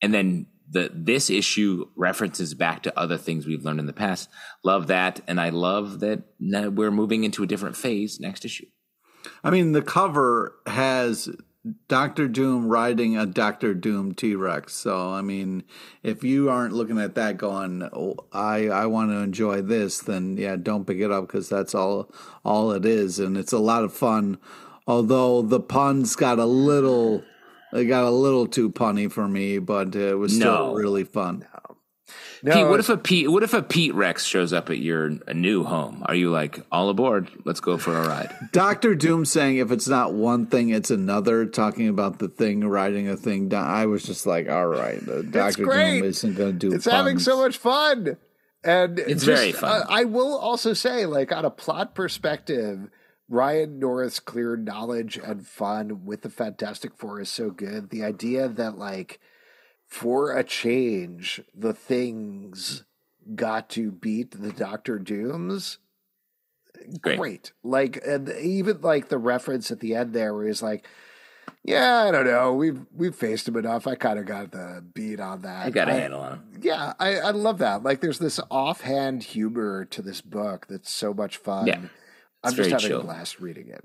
and then the this issue references back to other things we've learned in the past. Love that, and I love that we're moving into a different phase next issue. I mean, the cover has Doctor Doom riding a Doctor Doom T Rex. So, I mean, if you aren't looking at that going, oh, I I want to enjoy this, then yeah, don't pick it up because that's all all it is, and it's a lot of fun. Although the puns got a little, they got a little too punny for me, but it was still No. really fun. No, Pete, what if a Pete? What if a Pete Rex shows up at your a new home? Are you like all aboard? Let's go for a ride. Doctor Doom saying if it's not one thing, it's another. Talking about the thing riding a thing down. I was just like, all right, Doctor. Doom isn't going to do. It. It's having so much fun and It's just, very fun. uh, i will also say like on a plot perspective ryan north's clear knowledge and fun with the fantastic four is so good the idea that like for a change the things got to beat the doctor dooms Great. great. Like, and even like the reference at the end there, where he's like, "Yeah, I don't know, we've we've faced him enough. I kind of got the beat on that. I got a handle on him. Yeah, I, I love that. Like, there's this offhand humor to this book that's so much fun. Yeah, I'm it's just having chill. a blast reading it.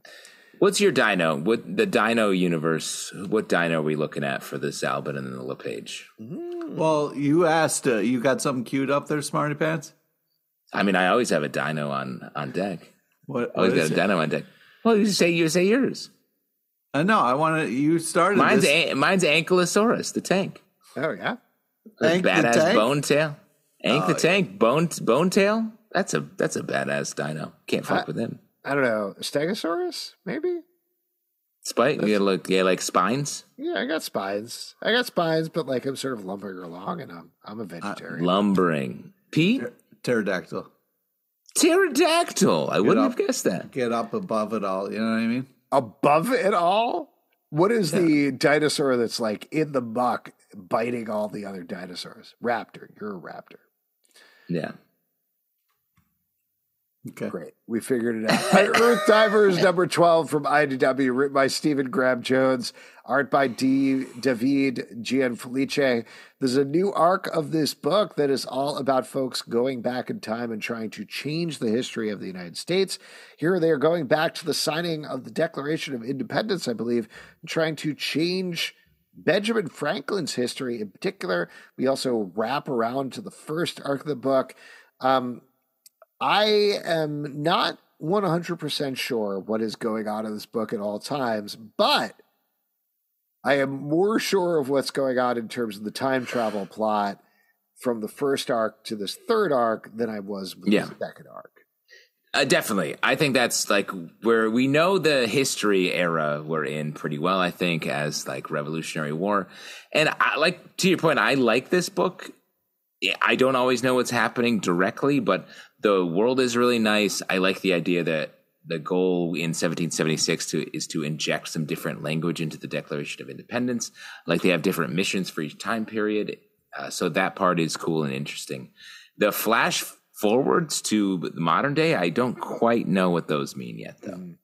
What's your dino? What the dino universe? What dino are we looking at for this Albin and the LePage? Well, you asked. Uh, you got something queued up there, Smarty Pants. I mean, I always have a dino on on deck. What? Always what got a it? dino on deck. Well, you say you say yours. Uh, no, I want to. You started. Mine's this. a, mine's Ankylosaurus, the tank. Oh yeah, The Hank the badass tank? bone tail. Ank the Oh, tank, bone bone tail. That's a that's a badass dino. Can't fuck Uh, with him. I don't know, Stegosaurus maybe. Spike, Yeah, look, yeah, like spines, Yeah, I got spines. I got spines, but like I'm sort of lumbering along, and I'm I'm a uh, vegetarian. lumbering. Pete, pterodactyl. pterodactyl. I wouldn't up. have guessed that. Get up above it all. You know what I mean? above it all? What is the dinosaur that's like in the muck biting all the other dinosaurs? Raptor. You're a raptor. Yeah. Okay. Great. We figured it out. Earth Divers number 12 from IDW, written by Stephen Graham Jones, art by D. David Gianfelice. There's a new arc of this book that is all about folks going back in time and trying to change the history of the United States. Here they are going back to the signing of the Declaration of Independence, I believe, trying to change Benjamin Franklin's history in particular. We also wrap around to the first arc of the book. Um, I am not 100% sure what is going on in this book at all times, but I am more sure of what's going on in terms of the time travel plot from the first arc to this third arc than I was with Yeah. the second arc. Uh, definitely. I think that's like where we know the history era we're in pretty well, I think, as like Revolutionary War. And I like to your point, I like this book. I don't always know what's happening directly, but the world is really nice. I like the idea that the goal in 1776 to is to inject some different language into the Declaration of Independence. Like they have different missions for each time period. Uh, so that part is cool and interesting. The flash forwards to the modern day, I don't quite know what those mean yet, though.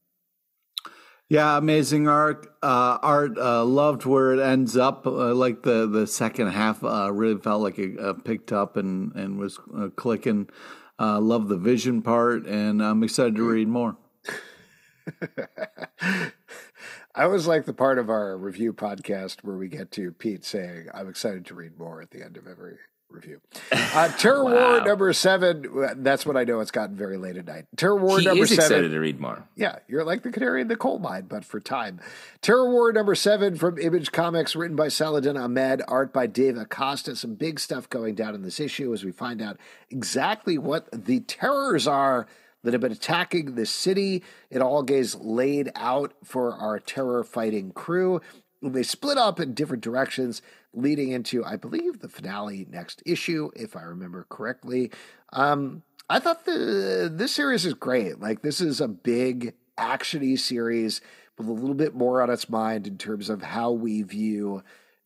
Yeah, amazing art. Uh, art uh, loved where it ends up. Uh, like the the second half, uh, really felt like it uh, picked up and and was clicking. Uh, love the vision part, and I'm excited to read more. I always like the part of our review podcast where we get to Pete saying, I'm excited to read more at the end of every review. Uh, Terror War number seven. That's what I know it's gotten very late at night. Terror War He number is seven. excited to read more. Yeah, you're like the canary in the coal mine, but for time. Terror War number seven from Image Comics, written by Saladin Ahmed, art by Dave Acosta. Some big stuff going down in this issue as we find out exactly what the terrors are that have been attacking the city. It all gets laid out for our terror fighting crew. They split up in different directions, leading into, I believe, the finale next issue, if I remember correctly. Um, I thought the this series is great. Like this is a big actiony series with a little bit more on its mind in terms of how we view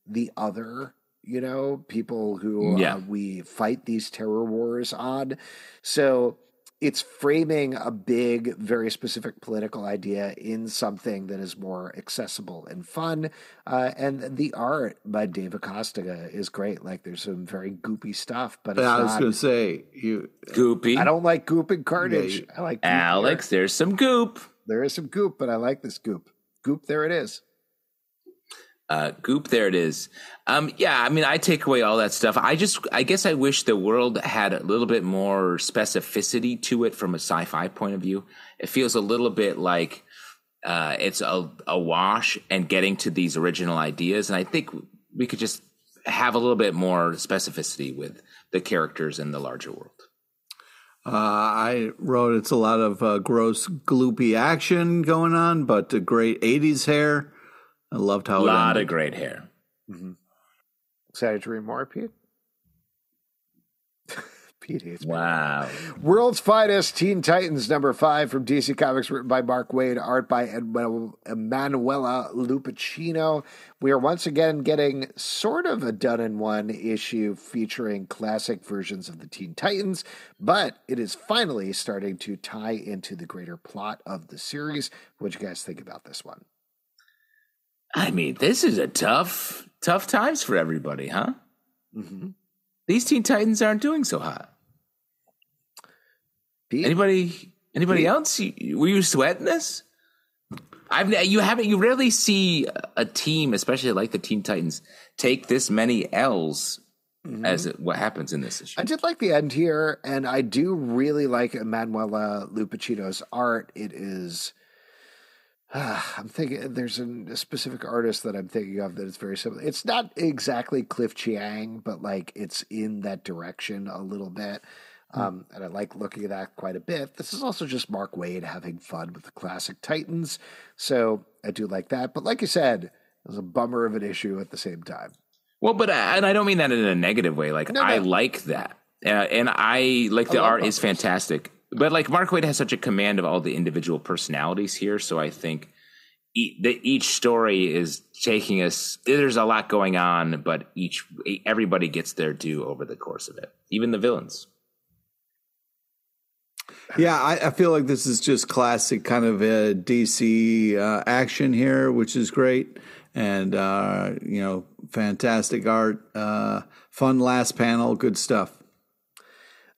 the other you know, people who Yeah. uh, we fight these terror wars on. So it's framing a big, very specific political idea in something that is more accessible and fun. Uh, and the art by Dave Acosta is great. Like there's some very goopy stuff, but it's I was going to say you. Goopy. I don't like goop and carnage. you- I like goop Alex, there's some goop. There. there is some goop, but I like this goop. Goop, there it is. Uh, goop, there it is. Um, yeah, I mean, I take away all that stuff. I just, I guess, I wish the world had a little bit more specificity to it from a sci-fi point of view. It feels a little bit like uh, it's a, a wash and getting to these original ideas, and I think we could just have a little bit more specificity with the characters in the larger world. Uh, I wrote it's a lot of uh, gross, gloopy action going on, but great '80s hair. I loved how A lot it of great hair. Mm-hmm. Excited to read more, Pete? Pete hates me. Wow. World's Finest Teen Titans number five from DC Comics, written by Mark Waid, art by Emanuela Lupacchino. We are once again getting sort of a done in one issue featuring classic versions of the Teen Titans, but it is finally starting to tie into the greater plot of the series. What do you guys think about this one? I mean, this is a tough, tough times for everybody, huh? Mm-hmm. These Teen Titans aren't doing so hot. Pete? Anybody? Anybody else? You, were you sweating this? I've you haven't you rarely see a team, especially like the Teen Titans, take this many L's as it, what happens in this issue. I did like the end here, and I do really like Emanuela Lupacchino's art. It is. I'm thinking there's a specific artist that I'm thinking of that is very similar. It's not exactly Cliff Chiang, but like it's in that direction a little bit. Um, and I like looking at that quite a bit. This is also just Mark Waid having fun with the classic Titans. So I do like that. But like you said, it was a bummer of an issue at the same time. Well, but I, and I don't mean that in a negative way. Like No, I like that, uh, and I like the I art is fantastic. But like Mark Waid has such a command of all the individual personalities here, so I think e- that each story is taking us. There's a lot going on, but each everybody gets their due over the course of it, even the villains. Yeah, I, I feel like this is just classic kind of uh, DC uh, action here, which is great, and uh, you know, fantastic art, uh, fun last panel, good stuff.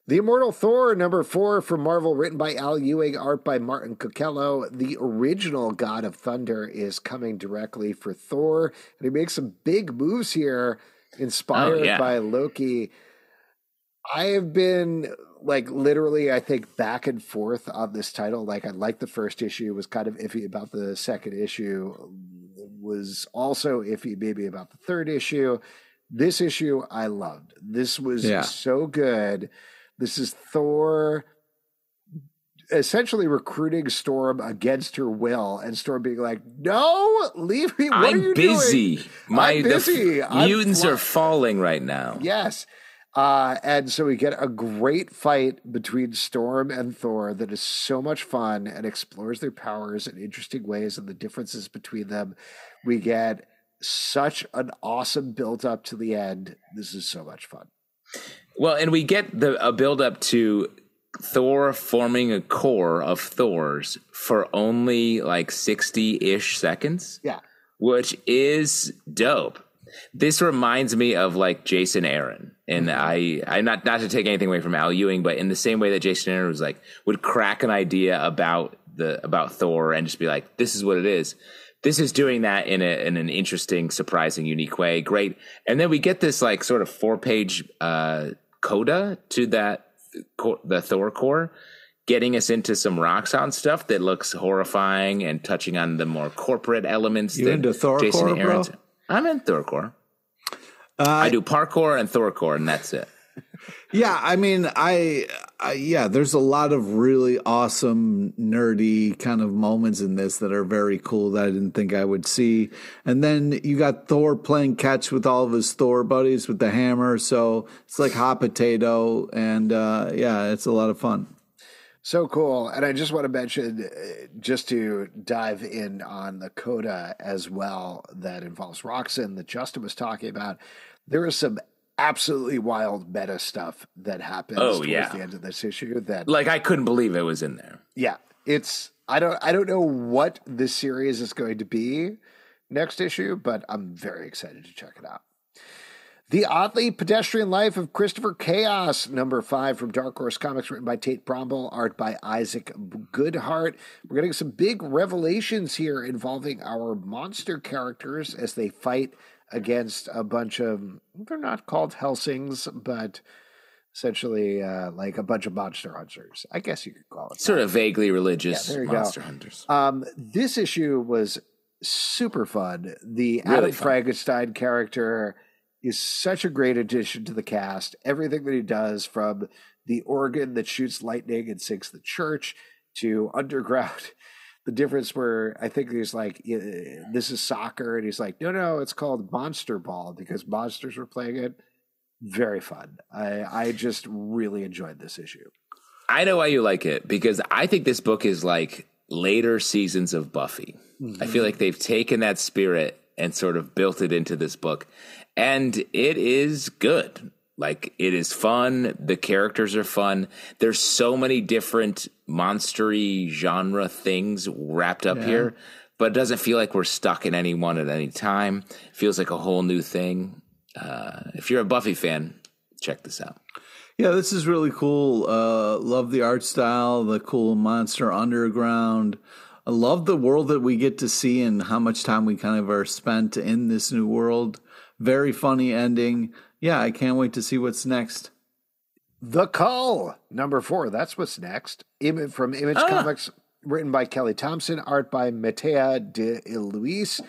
The Immortal Thor, number four from Marvel, written by Al Ewing, art by Martín Cóccolo. The original God of Thunder is coming directly for Thor, and he makes some big moves here, inspired Oh, yeah. by Loki. I have been like literally, I think back and forth on this title. Like I liked the first issue, was kind of iffy about the second issue, was also iffy maybe about the third issue. This issue I loved. This was Yeah. so good. This is Thor essentially recruiting Storm against her will, and Storm being like, "No, leave me. What are I'm you doing?" busy. My I'm busy. I'm mutants fly- are falling right now. Yes. Uh, and so we get a great fight between Storm and Thor that is so much fun and explores their powers in interesting ways and the differences between them. We get such an awesome build up to the end. This is so much fun. Well, and we get the a build up to Thor forming a core of Thors for only like 60-ish seconds, Yeah. which is dope. This reminds me of like Jason Aaron. And I I not not to take anything away from Al Ewing, but in the same way that Jason Aaron was like would crack an idea about the about Thor and just be like, this is what it is. This is doing that in a in an interesting, surprising, unique way. Great. And then we get this like sort of four page uh coda to that the Thor core, getting us into some Roxxon stuff that looks horrifying and touching on the more corporate elements. You into Thorcore, Jason bro? Aaron's- I'm in thor Thorcore. Uh, I do parkour and Thorcore, and that's it. Yeah, I mean, I, I yeah, there's a lot of really awesome nerdy kind of moments in this that are very cool that I didn't think I would see. And then you got Thor playing catch with all of his Thor buddies with the hammer, so it's like hot potato, and uh, yeah, it's a lot of fun. So cool. And I just want to mention, uh, just to dive in on the coda as well, that involves Roxxon that Justin was talking about. There is some absolutely wild meta stuff that happens Oh, towards yeah. the end of this issue that Like I couldn't believe it was in there. yeah, it's I don't I don't know what this series is going to be next issue, but I'm very excited to check it out. The Oddly Pedestrian Life of Christopher Chaos, number five from Dark Horse Comics, written by Tate Brombal, art by Isaac Goodhart. We're getting some big revelations here involving our monster characters as they fight against a bunch of, they're not called Helsings, but essentially uh, like a bunch of monster hunters. I guess you could call it. Sort of vaguely religious Yeah, you go. monster hunters. Um, this issue was super fun. The Really Adam fun. Frankenstein character is such a great addition to the cast. Everything that he does, from the organ that shoots lightning and sinks the church to underground. The difference where I think he's like, this is soccer, and he's like, no, no, it's called Monster Ball because monsters were playing it. Very fun. I, I just really enjoyed this issue. I know why you like it because I think this book is like later seasons of Buffy. Mm-hmm. I feel like they've taken that spirit and sort of built it into this book. And it is good. Like it is fun. The characters are fun. There's so many different monstery genre things wrapped up here, but it doesn't feel like we're stuck in any one at any time. It feels like a whole new thing. Uh, if you're a Buffy fan, check this out. Yeah, this is really cool. Uh, love the art style, the cool monster underground. I love the world that we get to see and how much time we kind of are spent in this new world. Very funny ending. Yeah, I can't wait to see what's next. The Cull, number four. That's what's next. Im- from Image ah. Comics, written by Kelly Thompson, art by Mattia De Iulis.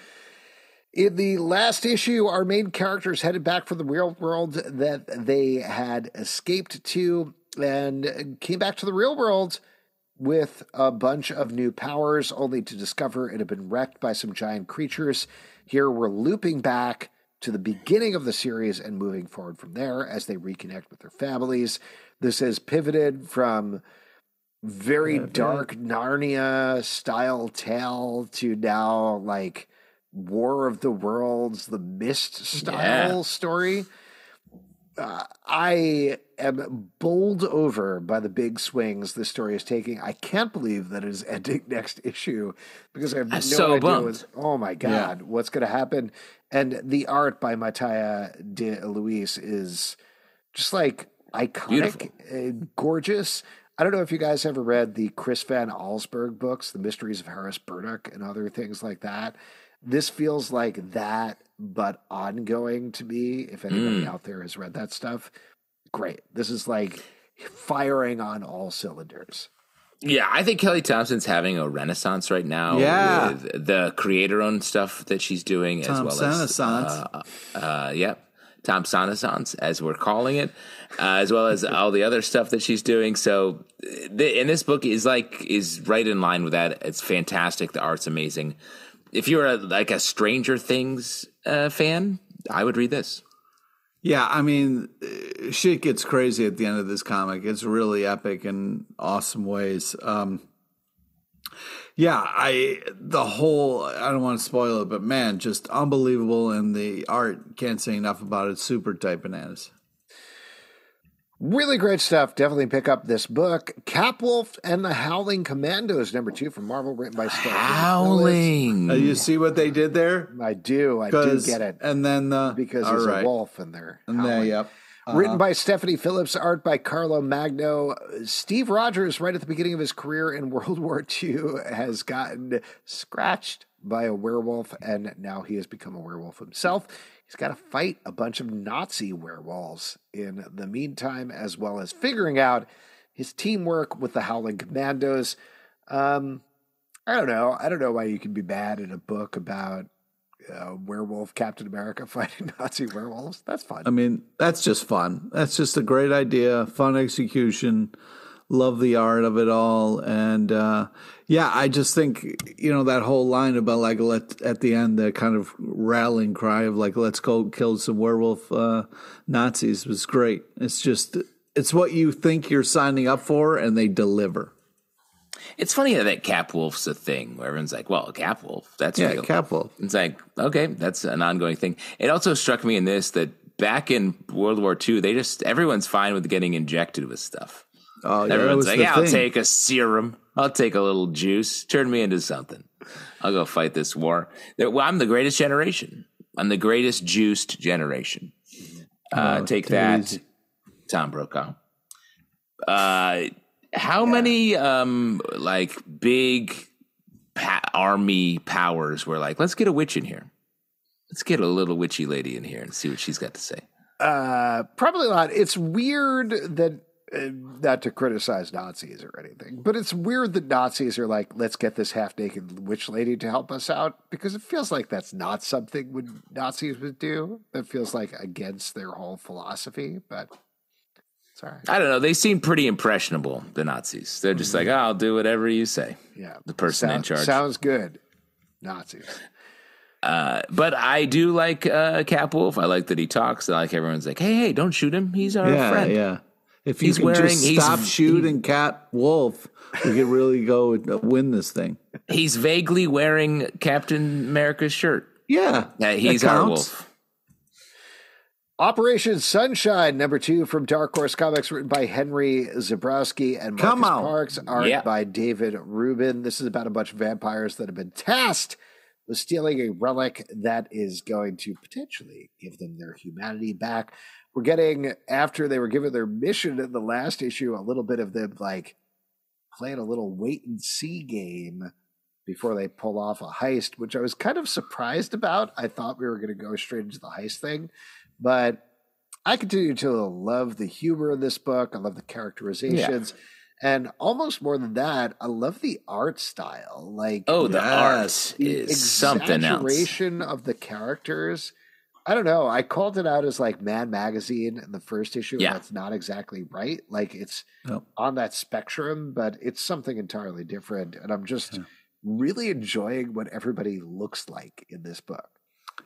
In the last issue, our main characters headed back from the real world that they had escaped to and came back to the real world with a bunch of new powers, only to discover it had been wrecked by some giant creatures. Here we're looping back to the beginning of the series and moving forward from there as they reconnect with their families. This has pivoted from very dark Narnia style tale to now like War of the Worlds, the Mist style Yeah. story. Uh, I am bowled over by the big swings this story is taking. I can't believe that it is ending next issue because I have no so idea. What's, oh my god, what's going to happen? And the art by Mattia De Iulis is just like iconic, uh, gorgeous. I don't know if you guys ever read the Chris Van Allsburg books, The Mysteries of Harris Burdick, and other things like that. This feels like that, but ongoing to me. If anybody out there has read that stuff, great. This is like firing on all cylinders. Yeah, I think Kelly Thompson's having a renaissance right now. Yeah. with the creator-owned stuff that she's doing, Tom as well as uh, uh, yeah, Tom Renaissance, as we're calling it, uh, as well as all the other stuff that she's doing. So, the, and this book is like is right in line with that. It's fantastic. The art's amazing. If you're a, like a Stranger Things uh, fan, I would read this. Yeah, I mean, uh, shit gets crazy at the end of this comic. It's really epic in awesome ways. Um, yeah, I the whole I don't want to spoil it, but man, just unbelievable, and the art can't say enough about it. Super tight bananas. Really great stuff. Definitely pick up this book. Capwolf and the Howling Commandos, number two from Marvel, written by Stephanie Phillips. Howling. Uh, you see what they did there? I do. I do get it. And then the because all he's right. a wolf and they're And there, howling. yep. Written by Stephanie Phillips, art by Carlo Magno. Steve Rogers, right at the beginning of his career in World War II, has gotten scratched by a werewolf, and now he has become a werewolf himself. He's got to fight a bunch of Nazi werewolves in the meantime, as well as figuring out his teamwork with the Howling Commandos. Um, I don't know. I don't know why you can be mad in a book about uh, werewolf Captain America fighting Nazi werewolves. That's fun. I mean, that's just fun. That's just a great idea, fun execution. Love the art of it all, and uh, yeah, I just think you know that whole line about like let at the end the kind of rallying cry of like let's go kill some werewolf uh, Nazis was great. It's just it's what you think you're signing up for, and they deliver. It's funny that that Cap Wolf's a thing where everyone's like, well, a Cap Wolf, that's Yeah, real. Cap Wolf. It's like, okay, that's an ongoing thing. It also struck me in this that back in World War II, they just, everyone's fine with getting injected with stuff. Oh, yeah, Everyone's like, yeah, I'll thing. take a serum. I'll take a little juice. Turn me into something. I'll go fight this war. Well, I'm the greatest generation. I'm the greatest juiced generation. Uh, Oh, take that. Tom Brokaw. Uh, how many um, like big pa- army powers were like, let's get a witch in here. Let's get a little witchy lady in here and see what she's got to say. Uh, probably not. It's weird that not to criticize Nazis or anything, but it's weird that Nazis are like, let's get this half naked witch lady to help us out because it feels like that's not something would Nazis would do. That feels like against their whole philosophy, but sorry. I don't know. They seem pretty impressionable, the Nazis. They're just like, oh, I'll do whatever you say. Yeah. The person in charge. Sounds good. Nazis. Uh, but I do like uh, Cap Wolf. I like that he talks. I like everyone's like, hey, hey, don't shoot him. He's our Yeah, friend. yeah. If you He's can wearing- just he's- stop shooting Cat Wolf, we could really go and uh, win this thing. He's vaguely wearing Captain America's shirt. Yeah, Yeah, he's our wolf. Operation Sunshine, number two from Dark Horse Comics, written by Henry Zebrowski and Marcus Come on. Parks, art Yeah. by David Rubin. This is about a bunch of vampires that have been tasked with stealing a relic that is going to potentially give them their humanity back. We're getting, after they were given their mission in the last issue, a little bit of them like playing a little wait and see game before they pull off a heist, which I was kind of surprised about. I thought we were going to go straight into the heist thing, but I continue to love the humor in this book. I love the characterizations. And almost more than that, I love the art style. Like Oh, the Yes. art the is something else. of the characters. I don't know. I called it out as like Man Magazine in the first issue. Yeah. That's not exactly right. Like it's No. on that spectrum, but it's something entirely different. And I'm just really enjoying what everybody looks like in this book.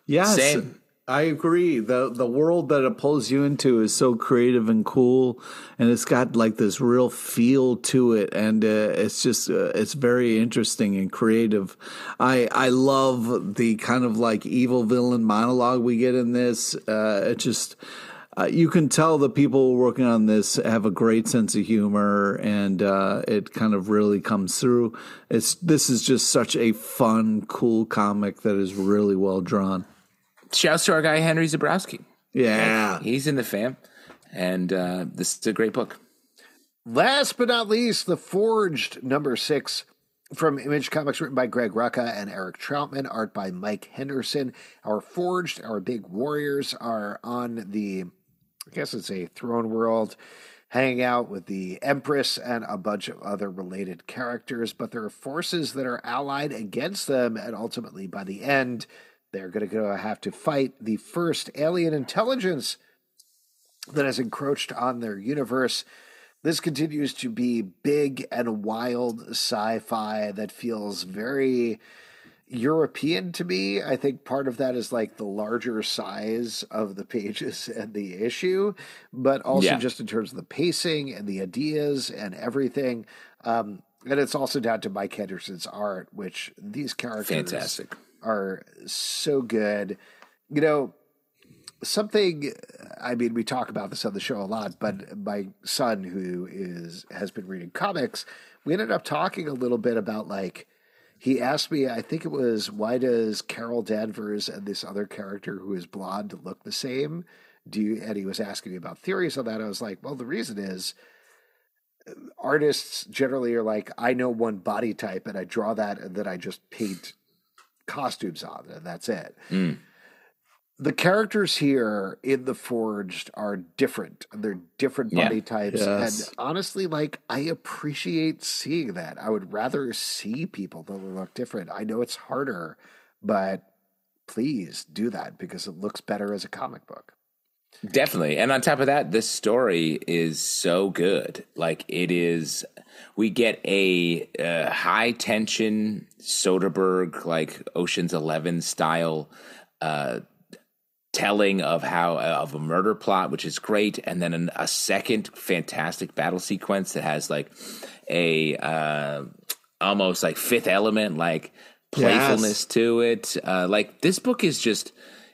Yeah. Same. I agree. the The world that it pulls you into is so creative and cool, and it's got like this real feel to it, and uh, it's just uh, it's very interesting and creative. I I love the kind of like evil villain monologue we get in this. Uh, it just. Uh, you can tell the people working on this have a great sense of humor, and uh, it kind of really comes through. It's this is just such a fun, cool comic that is really well drawn. Shouts to our guy Henry Zebrowski. Yeah. He's in the fam, and uh, this is a great book. Last but not least, The Forged, number six from Image Comics, written by Greg Rucka and Eric Trautmann, art by Mike Henderson. Our Forged, our big warriors, are on the, I guess it's a throne world, hanging out with the Empress and a bunch of other related characters, but there are forces that are allied against them, and ultimately, by the end, they're going to go have to fight the first alien intelligence that has encroached on their universe. This continues to be big and wild sci fi that feels very European to me. I think part of that is like the larger size of the pages and the issue, but also Yeah. just in terms of the pacing and the ideas and everything. Um, and it's also down to Mike Henderson's art, which these characters Fantastic. Are so good. You know, something I mean, we talk about this on the show a lot, but my son who is has been reading comics, we ended up talking a little bit about like he asked me, I think it was why does Carol Danvers and this other character who is blonde look the same? Do you and he was asking me about theories on that. I was like, well, the reason is artists generally are like, I know one body type and I draw that and then I just paint costumes on and that's it. Mm. The characters here in the Forged are different. They're different Yeah. body types. Yes. And honestly, like I appreciate seeing that. I would rather see people that look different. I know it's harder, but please do that because it looks better as a comic book. Definitely. And on top of that, this story is so good. Like it is, we get a uh, high tension Soderbergh, like Ocean's 11 style, uh, telling of how of a murder plot, which is great, and then an, a second fantastic battle sequence that has like a uh, almost like Fifth Element, like playfulness yes. to it. Uh, like this book is just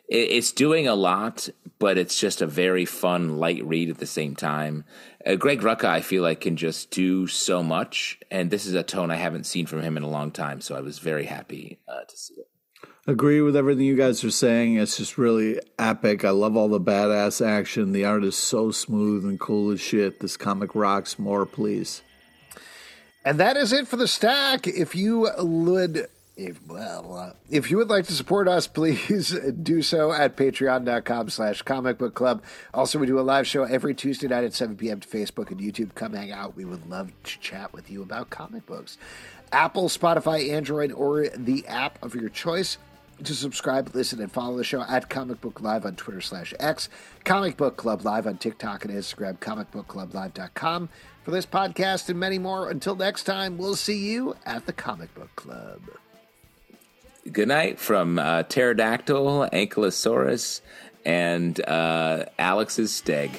it's doing a lot, but it's just a very fun, light read at the same time. Uh, Greg Rucka, I feel like, can just do so much, and this is a tone I haven't seen from him in a long time. So I was very happy uh, to see it. Agree with everything you guys are saying. It's just really epic. I love all the badass action. The art is so smooth and cool as shit. This comic rocks. More, please. And that is it for the stack. If you would if, well, uh, if you would like to support us, please do so at patreon.com slash comic book club. Also, we do a live show every Tuesday night at 7 p.m. to Facebook and YouTube. Come hang out. We would love to chat with you about comic books. Apple, Spotify, Android, or the app of your choice. To subscribe, listen, and follow the show at Comic Book Live on Twitter slash X, Comic Book Club Live on TikTok and Instagram, comic book club comicbookclublive.com. For this podcast and many more, until next time, we'll see you at the Comic Book Club good night from uh, Pterodactyl, Ankylosaurus, and uh, Alex's Steg.